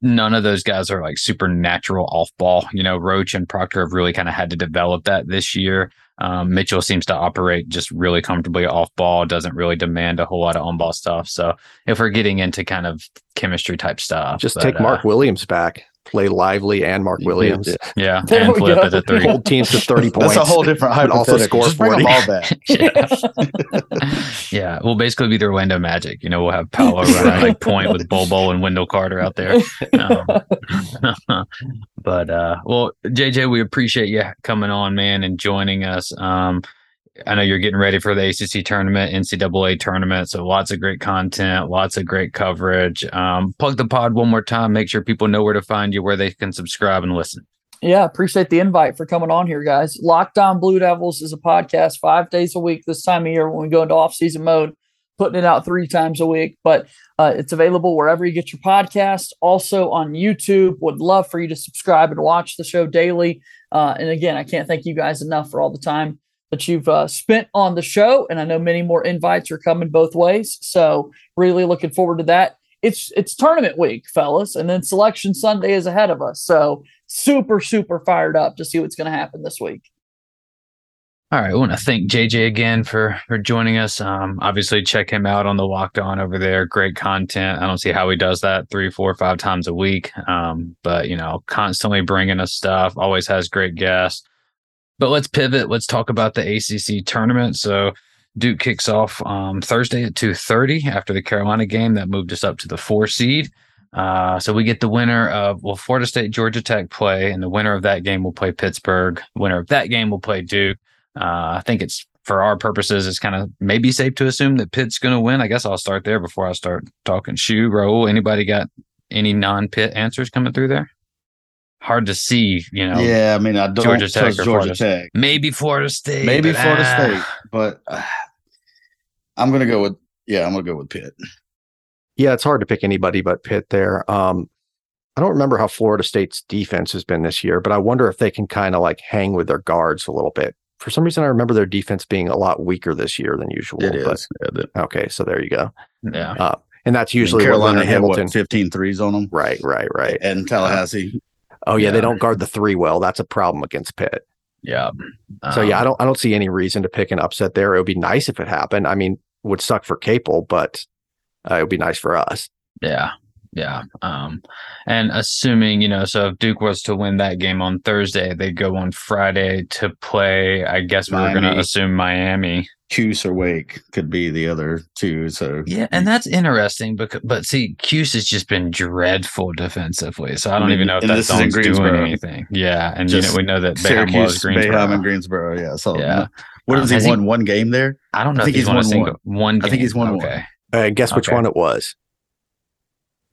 none of those guys are like supernatural off ball. You know, Roach and Proctor have really kind of had to develop that this year. Um, Mitchell seems to operate just really comfortably off ball, doesn't really demand a whole lot of on ball stuff. So if we're getting into kind of chemistry type stuff, just but, take Mark uh, Williams back play Lively and Mark Williams. [LAUGHS] Yeah, there and flip go. it at three. Hold teams to thirty points. [LAUGHS] That's a whole different hypothetical. Also score Just 40. all [LAUGHS] back. yeah. yeah, we'll basically be the Orlando Magic. You know, we'll have Paolo running like point with Bol and Wendell Carter out there. Um, but uh, well, JJ, we appreciate you coming on, man, and joining us. Um, I know you're getting ready for the ACC tournament, NCAA tournament. So lots of great content, lots of great coverage. Um, plug the pod one more time. Make sure people know where to find you, where they can subscribe and listen. Yeah, appreciate the invite for coming on here, guys. Locked On Blue Devils is a podcast five days a week this time of year when we go into off season mode, putting it out three times a week. But uh, it's available wherever you get your podcast. Also on YouTube. Would love for you to subscribe and watch the show daily. Uh, and again, I can't thank you guys enough for all the time that you've uh, spent on the show. And I know many more invites are coming both ways. So really looking forward to that. It's it's tournament week, fellas, and then selection Sunday is ahead of us. So super super fired up to see what's going to happen this week. All right, I want to thank JJ again for for joining us. Um, obviously, check him out on the Locked On over there. Great content. I don't see how he does that three, four, five times a week. Um, but you know, constantly bringing us stuff. Always has great guests. But let's pivot. Let's talk about the ACC tournament. So Duke kicks off um, Thursday at two thirty after the Carolina game that moved us up to the four seed. Uh, so we get the winner of well, Florida State, Georgia Tech play, and the winner of that game will play Pittsburgh. Winner of that game will play Duke. Uh, I think it's for our purposes, it's kind of maybe safe to assume that Pitt's going to win. I guess I'll start there before I start talking Shu. Raul, anybody got any non-Pitt answers coming through there? Hard to see, you know. Yeah, I mean, I don't Georgia Tech Georgia Florida. Tech. Maybe Florida State. Maybe but, Florida ah. State, but uh, I'm going to go with yeah, I'm going to go with Pitt. Yeah, it's hard to pick anybody but Pitt there. Um, I don't remember how Florida State's defense has been this year, but I wonder if they can kind of like hang with their guards a little bit. For some reason, I remember their defense being a lot weaker this year than usual. It but, is. Okay, so there you go. Yeah. Uh, and that's usually I mean, Carolina had Hamilton. what 15 threes on them. Right, right, right. And Tallahassee. Oh yeah, yeah, they don't guard the three well. That's a problem against Pitt. Yeah. Um, so yeah, I um, don't I don't see any reason to pick an upset there. It would be nice if it happened. I mean, would suck for Capel, but uh, it would be nice for us. Yeah. Yeah. Um, and assuming, you know, so if Duke was to win that game on Thursday, they go on Friday to play, I guess we are going to assume Miami. Cuse or Wake could be the other two. So yeah, and that's interesting. But but see, Cuse has just been dreadful defensively. So I don't I mean, even know if that's doing anything. Yeah, and you know, we know that Syracuse, Boeheim was Greensboro. Boeheim and Greensboro. Yeah. So yeah. What um, has he won he, one game there? I don't know. I think he's, he's won, single, one. one game. I think he's won okay. one. Uh, guess which okay. one it was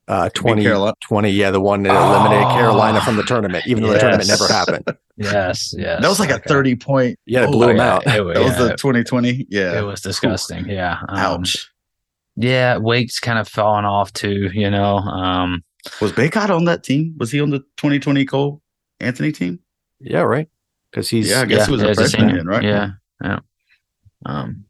uh, 20, 20, yeah, the one that eliminated oh, Carolina from the tournament, even though yes. the tournament never happened. [LAUGHS] yes, yes. That was like okay. a 30 point. Yeah, it blew oh, him out. It, that yeah, was the 2020. Yeah. It was disgusting. Yeah. Um, Ouch. Yeah, Wake's kind of fallen off too, you know. Um, was Bacot on that team? Was he on the 2020 Cole Anthony team? Yeah, right. Because he's yeah, I guess yeah, he was a freshman, right? Yeah, yeah. Um, yeah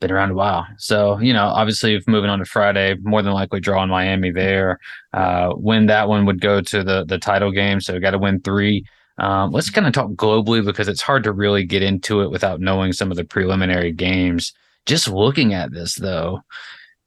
been around a while. So, you know, obviously, if moving on to Friday, more than likely draw in Miami there. Uh, win that one would go to the the title game. So, we got to win three. Um, let's kind of talk globally because it's hard to really get into it without knowing some of the preliminary games. Just looking at this, though,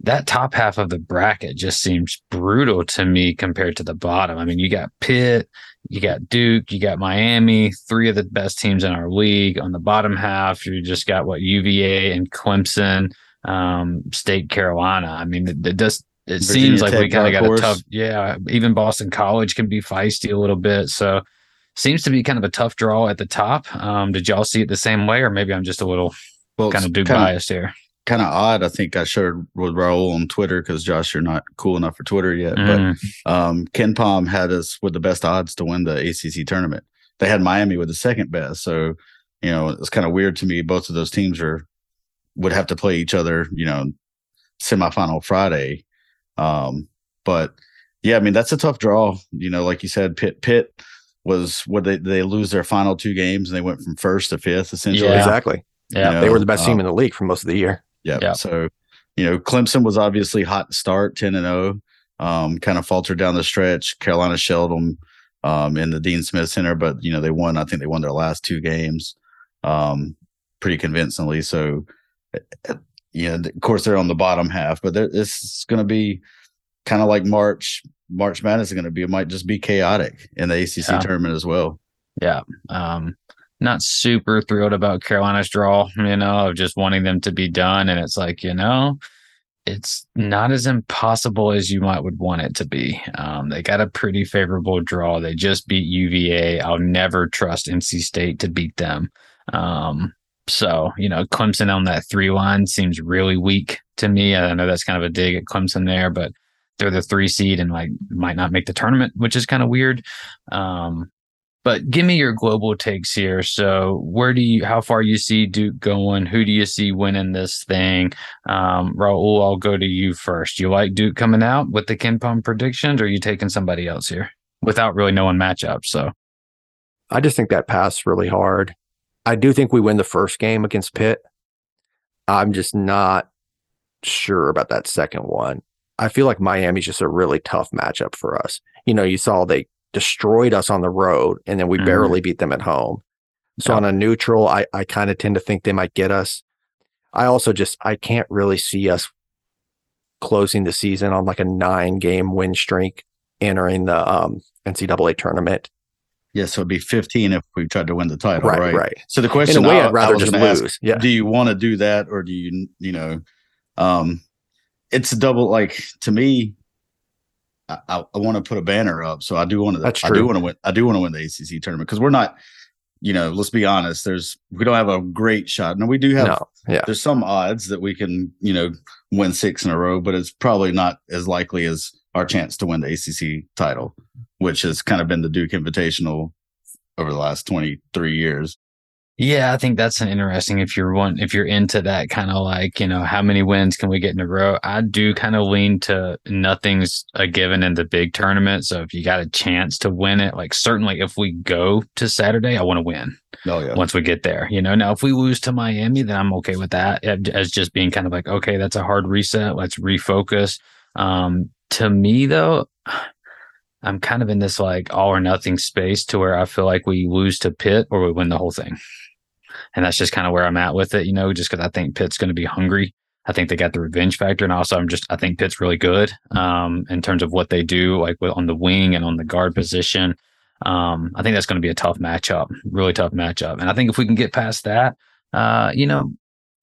that top half of the bracket just seems brutal to me compared to the bottom. I mean, you got Pitt, you got Duke, you got Miami, three of the best teams in our league. On the bottom half, you just got what UVA and Clemson, um, State Carolina. I mean, it, it does. It Virginia seems like Tech, we kind of got course. a tough. Yeah, even Boston College can be feisty a little bit. So seems to be kind of a tough draw at the top. Um, did y'all see it the same way, or maybe I'm just a little well, kind of Duke biased here? Kind of odd. I think I shared with Raul on Twitter because Josh, you're not cool enough for Twitter yet. Mm. But um, Palm had us with the best odds to win the ACC tournament. They had Miami with the second best. So, you know, it's kind of weird to me. Both of those teams are would have to play each other, you know, semifinal Friday. Um, but yeah, I mean that's a tough draw. You know, like you said, Pitt Pitt was what they they lose their final two games and they went from first to fifth essentially. Yeah. Exactly. Yeah, you know, they were the best team um, in the league for most of the year. Yeah. Yep. So, you know, Clemson was obviously hot to start, 10 and 0, um, kind of faltered down the stretch. Carolina shelled them um, in the Dean Smith Center, but, you know, they won, I think they won their last two games um, pretty convincingly. So, eh, eh, you know, of course, they're on the bottom half, but this is going to be kind of like March. March Madness is going to be, it might just be chaotic in the ACC yeah. tournament as well. Yeah. Um, not super thrilled about Carolina's draw, you know, of just wanting them to be done. And it's like, you know, it's not as impossible as you might would want it to be. Um, they got a pretty favorable draw. They just beat UVA. I'll never trust NC State to beat them. Um, So, you know, Clemson on that three line seems really weak to me. I know that's kind of a dig at Clemson there, but they're the three seed and like might not make the tournament, which is kind of weird. Um, but give me your global takes here. So, where do you, how far you see Duke going? Who do you see winning this thing? Um, Raul, I'll go to you first. You like Duke coming out with the KenPom predictions, or are you taking somebody else here without really knowing matchups? So, I just think that pass really hard. I do think we win the first game against Pitt. I'm just not sure about that second one. I feel like Miami's just a really tough matchup for us. You know, you saw they destroyed us on the road and then we mm-hmm. barely beat them at home. So on a neutral, I, I kind of tend to think they might get us. I also just I can't really see us closing the season on like a nine game win streak entering the um, NCAA tournament. Yeah, so it'd be 15 if we tried to win the title, right? Right. right. So the question, in a way, I, I'd rather just lose. Ask, yeah. Do you want to do that, or do you, you know, um, it's a double. Like to me, I, I, I want to put a banner up, so I do want to. That's true. I do want to win. I do want to win the ACC tournament because we're not. You know, let's be honest. There's we don't have a great shot. No, we do have. No. Yeah. There's some odds that we can, you know, win six in a row, but it's probably not as likely as our chance to win the ACC title, which has kind of been the Duke Invitational over the last 23 years. Yeah, I think that's an interesting if you're one if you're into that kind of like, you know, how many wins can we get in a row? I do kind of lean to nothing's a given in the big tournament. So if you got a chance to win it, like certainly if we go to Saturday, I want to win. Oh yeah. Once we get there, you know. Now if we lose to Miami, then I'm okay with that as just being kind of like, okay, that's a hard reset. Let's refocus. Um to me though, I'm kind of in this like all or nothing space to where I feel like we lose to Pitt or we win the whole thing. And that's just kind of where I'm at with it, you know, just because I think Pitt's going to be hungry. I think they got the revenge factor. And also, I'm just, I think Pitt's really good um, in terms of what they do, like on the wing and on the guard position. Um, I think that's going to be a tough matchup, really tough matchup. And I think if we can get past that, uh, you know,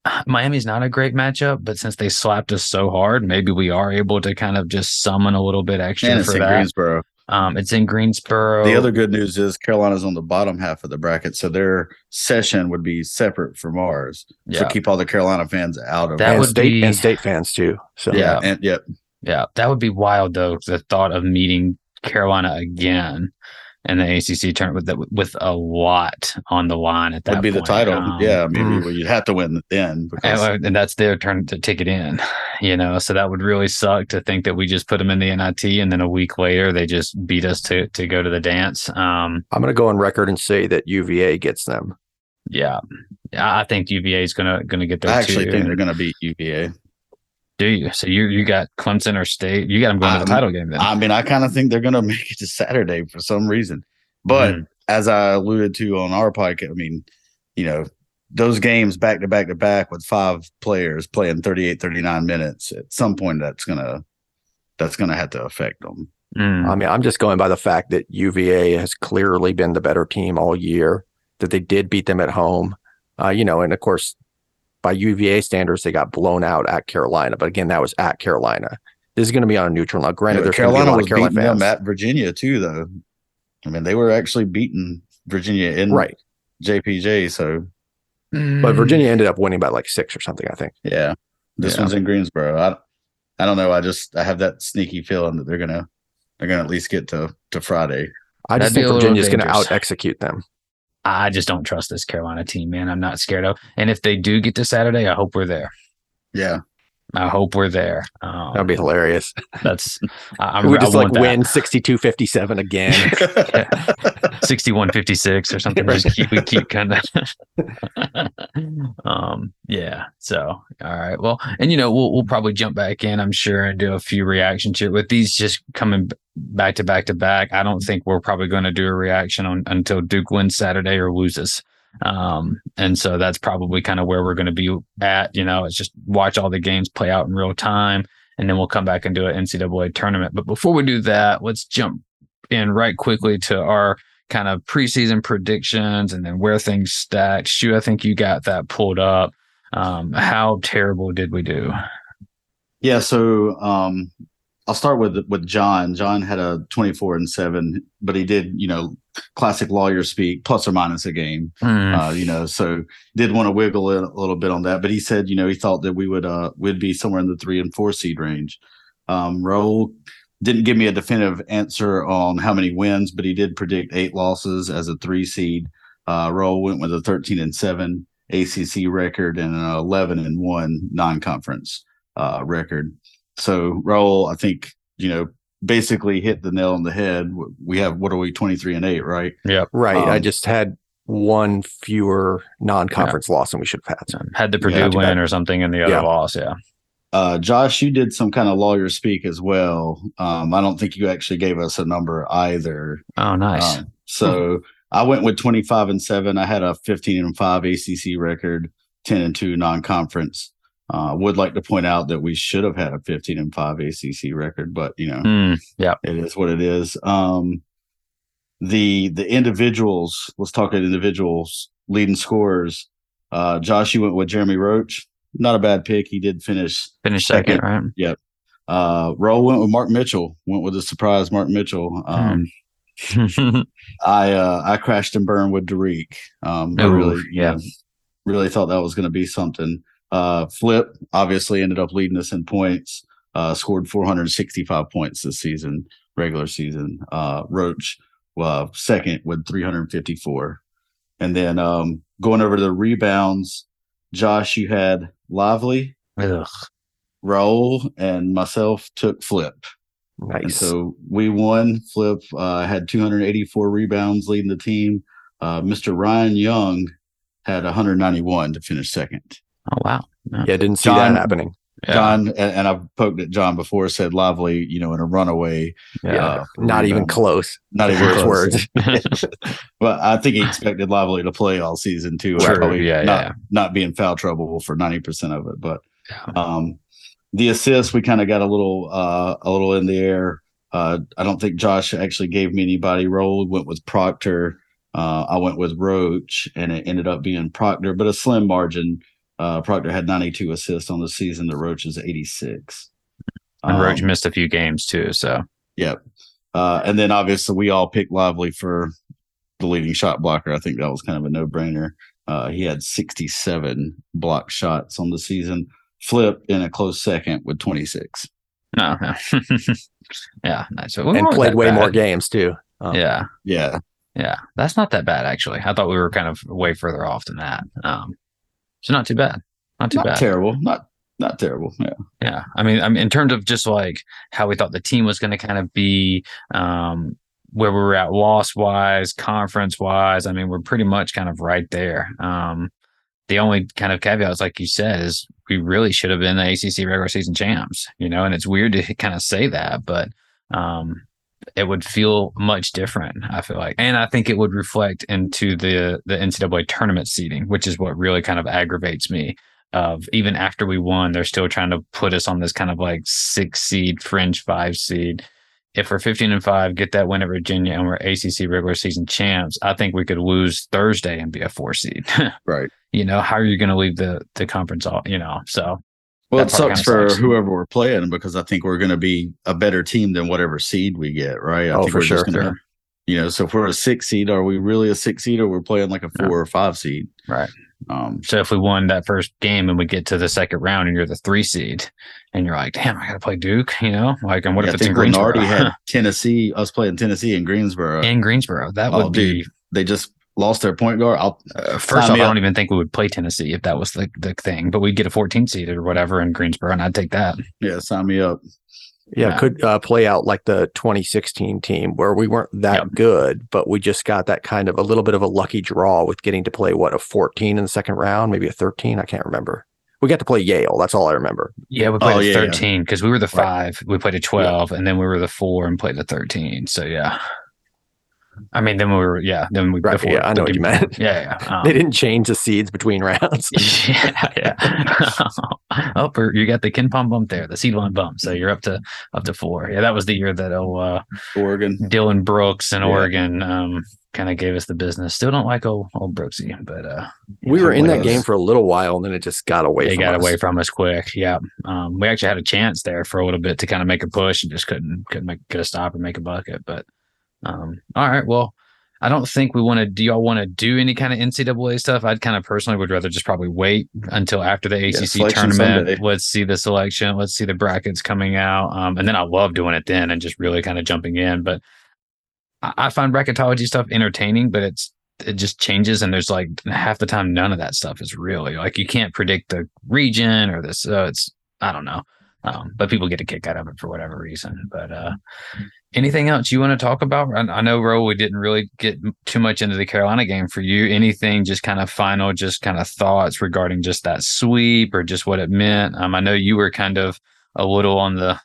[SIGHS] Miami's not a great matchup, but since they slapped us so hard, maybe we are able to kind of just summon a little bit extra and for that. Greensboro. Um, it's in Greensboro. The other good news is Carolina's on the bottom half of the bracket, so their session would be separate from ours. Yeah. So keep all the Carolina fans out of That it. and would state be- and state fans too. So Yeah. and yep. Yeah, that would be wild though. The thought of meeting Carolina again in the ACC tournament with, with a lot on the line at that would be the title. Um, yeah, I mean, mm. well, you'd have to win then because And, and that's their turn to take it in, [SIGHS] you know. So that would really suck to think that we just put them in the NIT and then a week later they just beat us to to go to the dance. Um, I'm going to go on record and say that UVA gets them. yeah, I I think UVA is gonna gonna get there I actually too. think they're going to beat UVA. Do you? So you you got Clemson or State? You got them going to the title game then? I mean, I kind of think they're going [LAUGHS] to make it to Saturday for some reason. But Mhm. as I alluded to on our podcast, I mean, you know, those games back to back to back with five players playing 38, 39 minutes, at some point that's going to that's going to have to affect them. Mm. I mean, I'm just going by the fact that UVA has clearly been the better team all year, that they did beat them at home. Uh, you know, and of course, by UVA standards, they got blown out at Carolina. But again, that was at Carolina. This is going to be on a neutral. Now, granted, Yeah, there's going to be a Carolina lot was Carolina beating them at Virginia too, though. I mean, they were actually beating Virginia in Right. JPJ. So But Virginia ended up winning by like six or something, I think. yeah, this Yeah. one's in Greensboro. I I don't know. I just I have that sneaky feeling that they're gonna they're gonna at least get to to Friday. I just That'd think a little Virginia's going to out execute them. I just don't trust this Carolina team, man. I'm not scared of. And if they do get to Saturday, I hope we're there. Yeah, I hope we're there. Um, That'd be hilarious. that's I, I'm, we I just like that. win 62 57 again. [LAUGHS] 6156 or something. Just keep, we keep kind of, [LAUGHS] um, yeah. So, all right. Well, and you know, we'll, we'll probably jump back in, I'm sure, and do a few reactions here with these just coming b- back to back to back. I don't think we're probably going to do a reaction on until Duke wins Saturday or loses. Um, and so that's probably kind of where we're going to be at. You know, it's just watch all the games play out in real time, and then we'll come back and do an NCAA tournament. But before we do that, let's jump in right quickly to our kind of preseason predictions and then where things stacked. Shu, I think you got that pulled up. Um, how terrible did we do? yeah. So um, I'll start with with John. John had a 24 and seven, but he did, you know, classic lawyer speak, plus or minus a game. Mm. Uh, you know, so did want to wiggle in a little bit on that. But he said, you know, he thought that we would uh would be somewhere in the three and four seed range. Um, Raul didn't give me a definitive answer on how many wins, but he did predict eight losses as a three seed. Uh, Raul went with a 13 and seven ACC record and an 11 and one non conference uh, record. So Raul, I think you know basically hit the nail on the head. We have what are we twenty three and eight, right? Yeah. Right. I Um, just had one fewer non-conference loss than we should have had. Had the Purdue Yeah, win or something in the other Yeah. loss. Yeah. Uh, Josh, you did some kind of lawyer speak as well. Um, I don't think you actually gave us a number either. Oh, nice. Um, so I went with 25 and seven. I had a 15 and five ACC record, 10 and two non-conference. Uh, would like to point out that we should have had a 15 and five ACC record, but you know, Mm, yeah. it is what it is. Um, the the individuals. Let's talk about individuals leading scorers. Uh, Josh, you went with Jeremy Roach. Not a bad pick. He did finish Finish second, right? uh Raul went with Mark Mitchell, went with a surprise Mark Mitchell. Um Hmm. [LAUGHS] I uh I crashed and burned with Dereck. Um I Ooh, really you yeah. know, really thought that was gonna be something. Uh Flip obviously ended up leading us in points, uh scored 465 points this season, regular season. Uh Roach uh second with 354. And then um going over to the rebounds, Josh, you had Lively, Ugh. Raul, and myself took Flip. And Nice. so we won. Flip uh, had 284 rebounds leading the team. Uh, Mr. Ryan Young had 191 to finish second. Oh, wow. yeah, didn't see John- that happening. Yeah. John, and, and I've poked at John before, said Lively, you know, in a runaway. Yeah. uh, Not even rebound. close. Not even Words, close. words. [LAUGHS] But I think he expected Lively to play all season too. Sure, Probably yeah, not, yeah. not be in foul trouble for 90% of it. But um, the assists, we kind of got a little uh, a little in the air. Uh, I don't think Josh actually gave me anybody Raul. Went with Proctor. Uh, I went with Roach, and it ended up being Proctor, but a slim margin. Uh, Proctor had 92 assists on the season. The Roach is 86. and Roach Um, missed a few games too. So Yep. Uh, and then obviously we all picked Lively for the leading shot blocker. I think that was kind of a no brainer. Uh, he had 67 block shots on the season. Flip in a close second with 26. no, no. [LAUGHS] yeah, nice. So and played that way more games too. Um, Yeah, Yeah. yeah, that's not that bad actually. I thought we were kind of way further off than that. Um, so not too bad. Not too bad. Not bad. terrible. Not not terrible. Yeah. Yeah, I mean, I mean, in terms of just like how we thought the team was going to kind of be, um, where we were at loss wise, conference wise. I mean, we're pretty much kind of right there. Um, the only kind of caveat is, like you said, is we really should have been the ACC regular season champs. You know, and it's weird to [LAUGHS] kind of say that, but um, it would feel much different. I feel like, and I think it would reflect into the the NCAA tournament seating, which is what really kind of aggravates me of even after we won, they're still trying to put us on this kind of like six seed, fringe five seed. If we're 15 and five, get that win at Virginia and we're ACC regular season champs, I think we could lose Thursday and be a four seed. [LAUGHS] Right. you know, how are you going to leave the, the conference all, you know? So, Well, it sucks for sucks. whoever we're playing because I think we're going to be a better team than whatever seed we get, right? I Oh, think for we're just sure, gonna. You know, so if we're a six seed, are we really a six seed or we're playing like a four or five seed? right. Um, So if we won that first game and we get to the second round and you're the three seed and you're like, damn, I got to play Duke, you know, like, and what yeah, if I it's in Greensboro? Lunardi had [LAUGHS] Tennessee, us playing Tennessee in Greensboro. in Greensboro, that Oh, would be they just lost their point guard. I'll, Uh, first off, I don't even think we would play Tennessee if that was the, the thing, but we'd get a 14 seed or whatever in Greensboro, and I'd take that. yeah, sign me up. Yeah, Yeah. could uh, play out like the 2016 team where we weren't that Yep. good, but we just got that kind of a little bit of a lucky draw with getting to play what a 14 in the second round, maybe a 13. I can't remember. We got to play Yale. That's all I remember. Yeah, we played Oh, a yeah, yeah. 13 because we were the Right. five. We played a 12, and then we were the four and played the 13. So, yeah. I mean, then we were, yeah, then we, Right, before- yeah, I know what you meant. Yeah, yeah. [LAUGHS] um, they didn't change the seeds between rounds. [LAUGHS] yeah, yeah. [LAUGHS] oh, you got the KenPom bump there, the seed line bump. So you're up to up to four. Yeah, that was the year that oh uh, Oregon. Dillon Brooks and Yeah. Oregon um, kind of gave us the business. Still don't like old old Brooksy, but uh, we were in that game for a little while, and then it just got away. they from got us. away from us quick. Yeah, um, we actually had a chance there for a little bit to kind of make a push and just couldn't couldn't make get a stop or make a bucket. But um, all right, well. I don't think we want to. Do y'all want to do any kind of NCAA stuff? I'd kind of personally would rather just probably wait until after the ACC selection tournament. Sunday. Let's see the selection. Let's see the brackets coming out, um, and then I love doing it then and just really kind of jumping in. But I, I find bracketology stuff entertaining, but it's it just changes, and there's like half the time none of that stuff is really like you can't predict the region or this. So it's I don't know, um, but people get a kick out of it for whatever reason. But uh, anything else you want to talk about? I, know, Ro, we didn't really get too much into the Carolina game for you. Anything, just kind of final, just kind of thoughts regarding just that sweep or just what it meant. Um, I know you were kind of a little on the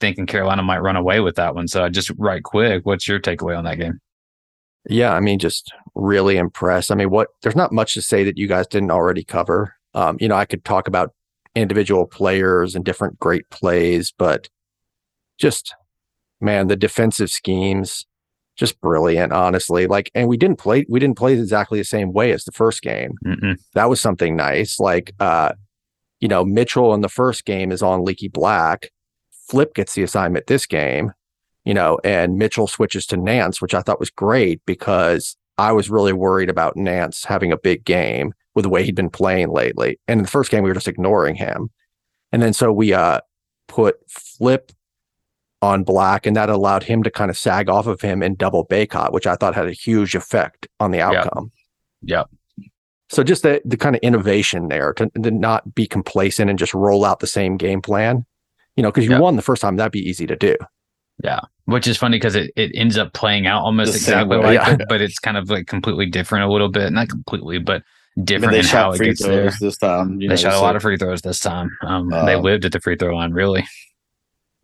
thinking Carolina might run away with that one. So just right quick, what's your takeaway on that game? Yeah, I mean, just really impressed. I mean, what there's not much to say that you guys didn't already cover. Um, you know, I could talk about individual players and different great plays, but just man, the defensive schemes, just brilliant, honestly. Like, and we didn't play, we didn't play exactly the same way as the first game. Mm-mm. That was something nice. Like, uh, you know, Mitchell in the first game is on Leaky Black. Flip gets the assignment this game, you know, and Mitchell switches to Nance, which I thought was great because I was really worried about Nance having a big game with the way he'd been playing lately. And in the first game, we were just ignoring him. And then so we uh put Flip on Black, and that allowed him to kind of sag off of him and double Bacot, which I thought had a huge effect on the outcome. Yep. So just the the kind of innovation there to, to not be complacent and just roll out the same game plan, you know, because you Yeah. won the first time, that'd be easy to do. Yeah. Which is funny because it, it ends up playing out almost The exactly way, like yeah. it, but it's kind of like completely different a little bit. Not completely, but I mean, different they in how shot it free gets there. throws this time. You they know, shot a lot of free throws this time. Um, they Um, lived at the free throw line, really.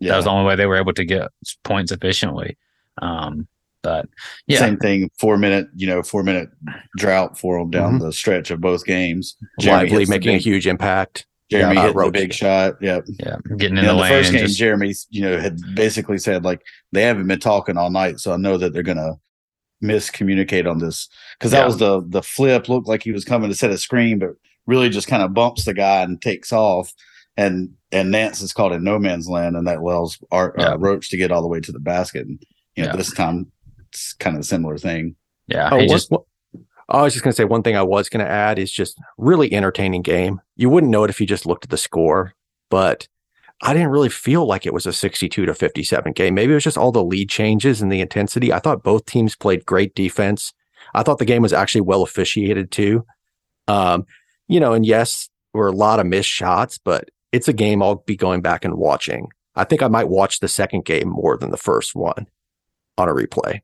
Yeah. That was the only way they were able to get points efficiently. Um, but yeah, Same thing. Four minute, you know, four minute drought for them down the stretch of both games. Jeremy Lively hits the making a huge impact. Jeremy Yeah, hit the big shot. Yep. yeah, getting in In the the lane. first game, just- Jeremy, you know, had basically said like they haven't been talking all night, so I know that they're gonna miscommunicate on this because that Yeah. was the the flip looked like he was coming to set a screen, but really just kind of bumps the guy and takes off. And and Nance is caught in no man's land, and that allows Art, Yeah. uh, Roach to get all the way to the basket. And you know, Yeah. this time it's kind of a similar thing. yeah, Oh, he one- just one- I was just going to say one thing I was going to add is just really entertaining game. You wouldn't know it if you just looked at the score, but I didn't really feel like it was a 62 to 57 game. Maybe it was just all the lead changes and the intensity. I thought both teams played great defense. I thought the game was actually well officiated too. Um, you know, and yes, there were a lot of missed shots, but it's a game I'll be going back and watching. I think I might watch the second game more than the first one on a replay.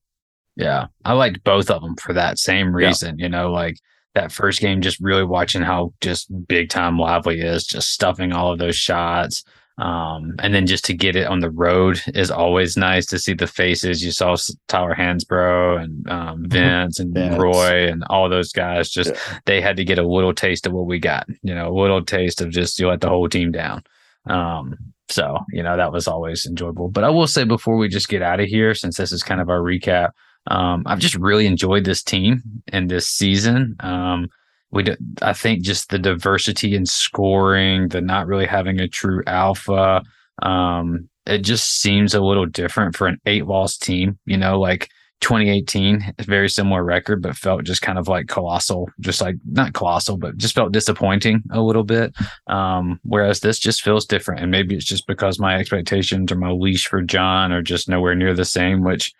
Yeah, I liked both of them for that same reason. You know, like that first game, just really watching how just big time Lively is, just stuffing all of those shots. Um, and then just to get it on the road is always nice to see the faces. You saw Tyler Hansbrough and um, Vince and. Roy and all those guys. Just Yeah. they had to get a little taste of what we got. You know, a little taste of just you let the whole team down. Um, so you know that was always enjoyable. But I will say before we just get out of here, since this is kind of our recap, um, I've just really enjoyed this team and this season. Um, we, do, I think, just the diversity in scoring, the not really having a true alpha. Um, it just seems a little different for an eight loss team. You know, like 2018, very similar record, but felt just kind of like colossal, just like not colossal, but just felt disappointing a little bit. Um, whereas this just feels different. And maybe it's just because my expectations or my leash for Jon are just nowhere near the same, which,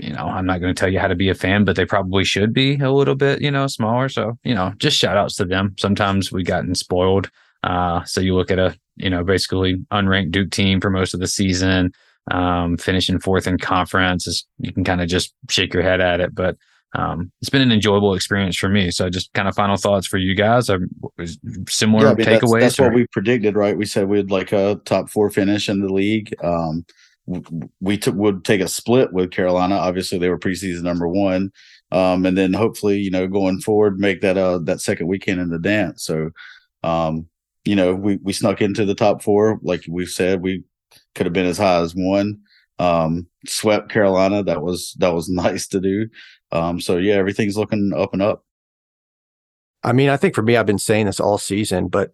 you know, I'm not going to tell you how to be a fan, but they probably should be a little bit, you know, smaller. So, you know, just shout outs to them. Sometimes we've gotten spoiled. Uh, so you look at a, you know, basically unranked Duke team for most of the season, um, finishing fourth in conference is you can kind of just shake your head at it, but um, it's been an enjoyable experience for me. So just kind of final thoughts for you guys. Are similar I mean, takeaways. That's, what or- we predicted, right? We said we'd like a top four finish in the league. Um, we took would take a split with Carolina. Obviously, they were preseason number one, um, and then hopefully, you know, going forward, make that uh that second weekend in the dance. So, um, you know, we we snuck into the top four, like we've said, we could have been as high as one. Um, swept Carolina. That was that was [LAUGHS] nice to do. Um, so yeah, everything's looking up and up. I mean, I think for me, I've been saying this all season, but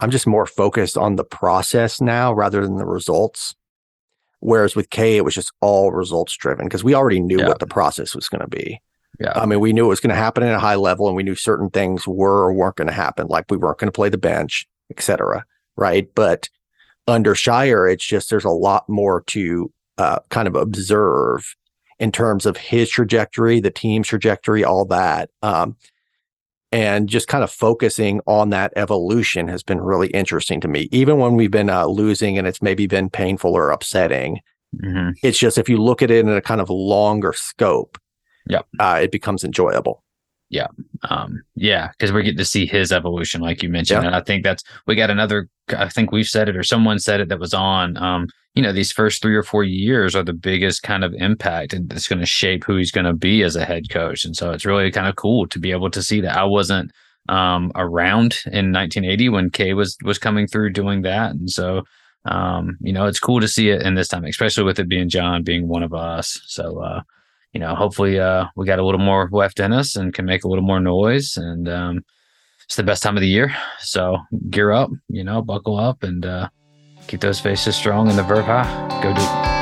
I'm just more focused on the process now rather than the results. Whereas with K, it was just all results driven because we already knew yeah. what the process was going to be. Yeah. I mean, we knew it was going to happen at a high level and we knew certain things were or weren't going to happen, like we weren't going to play the bench, etc. Right. But under Scheyer, it's just there's a lot more to uh, kind of observe in terms of his trajectory, the team's trajectory, all that. Um, and just kind of focusing on that evolution has been really interesting to me. Even when we've been uh, losing and it's maybe been painful or upsetting, mm-hmm. it's just if you look at it in a kind of longer scope, yeah, uh, it becomes enjoyable. Yeah. Um, yeah, because we get to see his evolution, like you mentioned. Yeah. And I think that's we got another I think we've said it or someone said it that was on. Um, you know, these first three or four years are the biggest kind of impact and it's going to shape who he's going to be as a head coach. And so it's really kind of cool to be able to see that. I wasn't um around in 1980 when K was was coming through doing that. And so um, you know, it's cool to see it in this time, especially with it being Jon being one of us. So uh you know, hopefully uh, we got a little more left in us and can make a little more noise. And um, it's the best time of the year. So gear up, you know, buckle up and uh, keep those faces strong and the verve high. Go deep.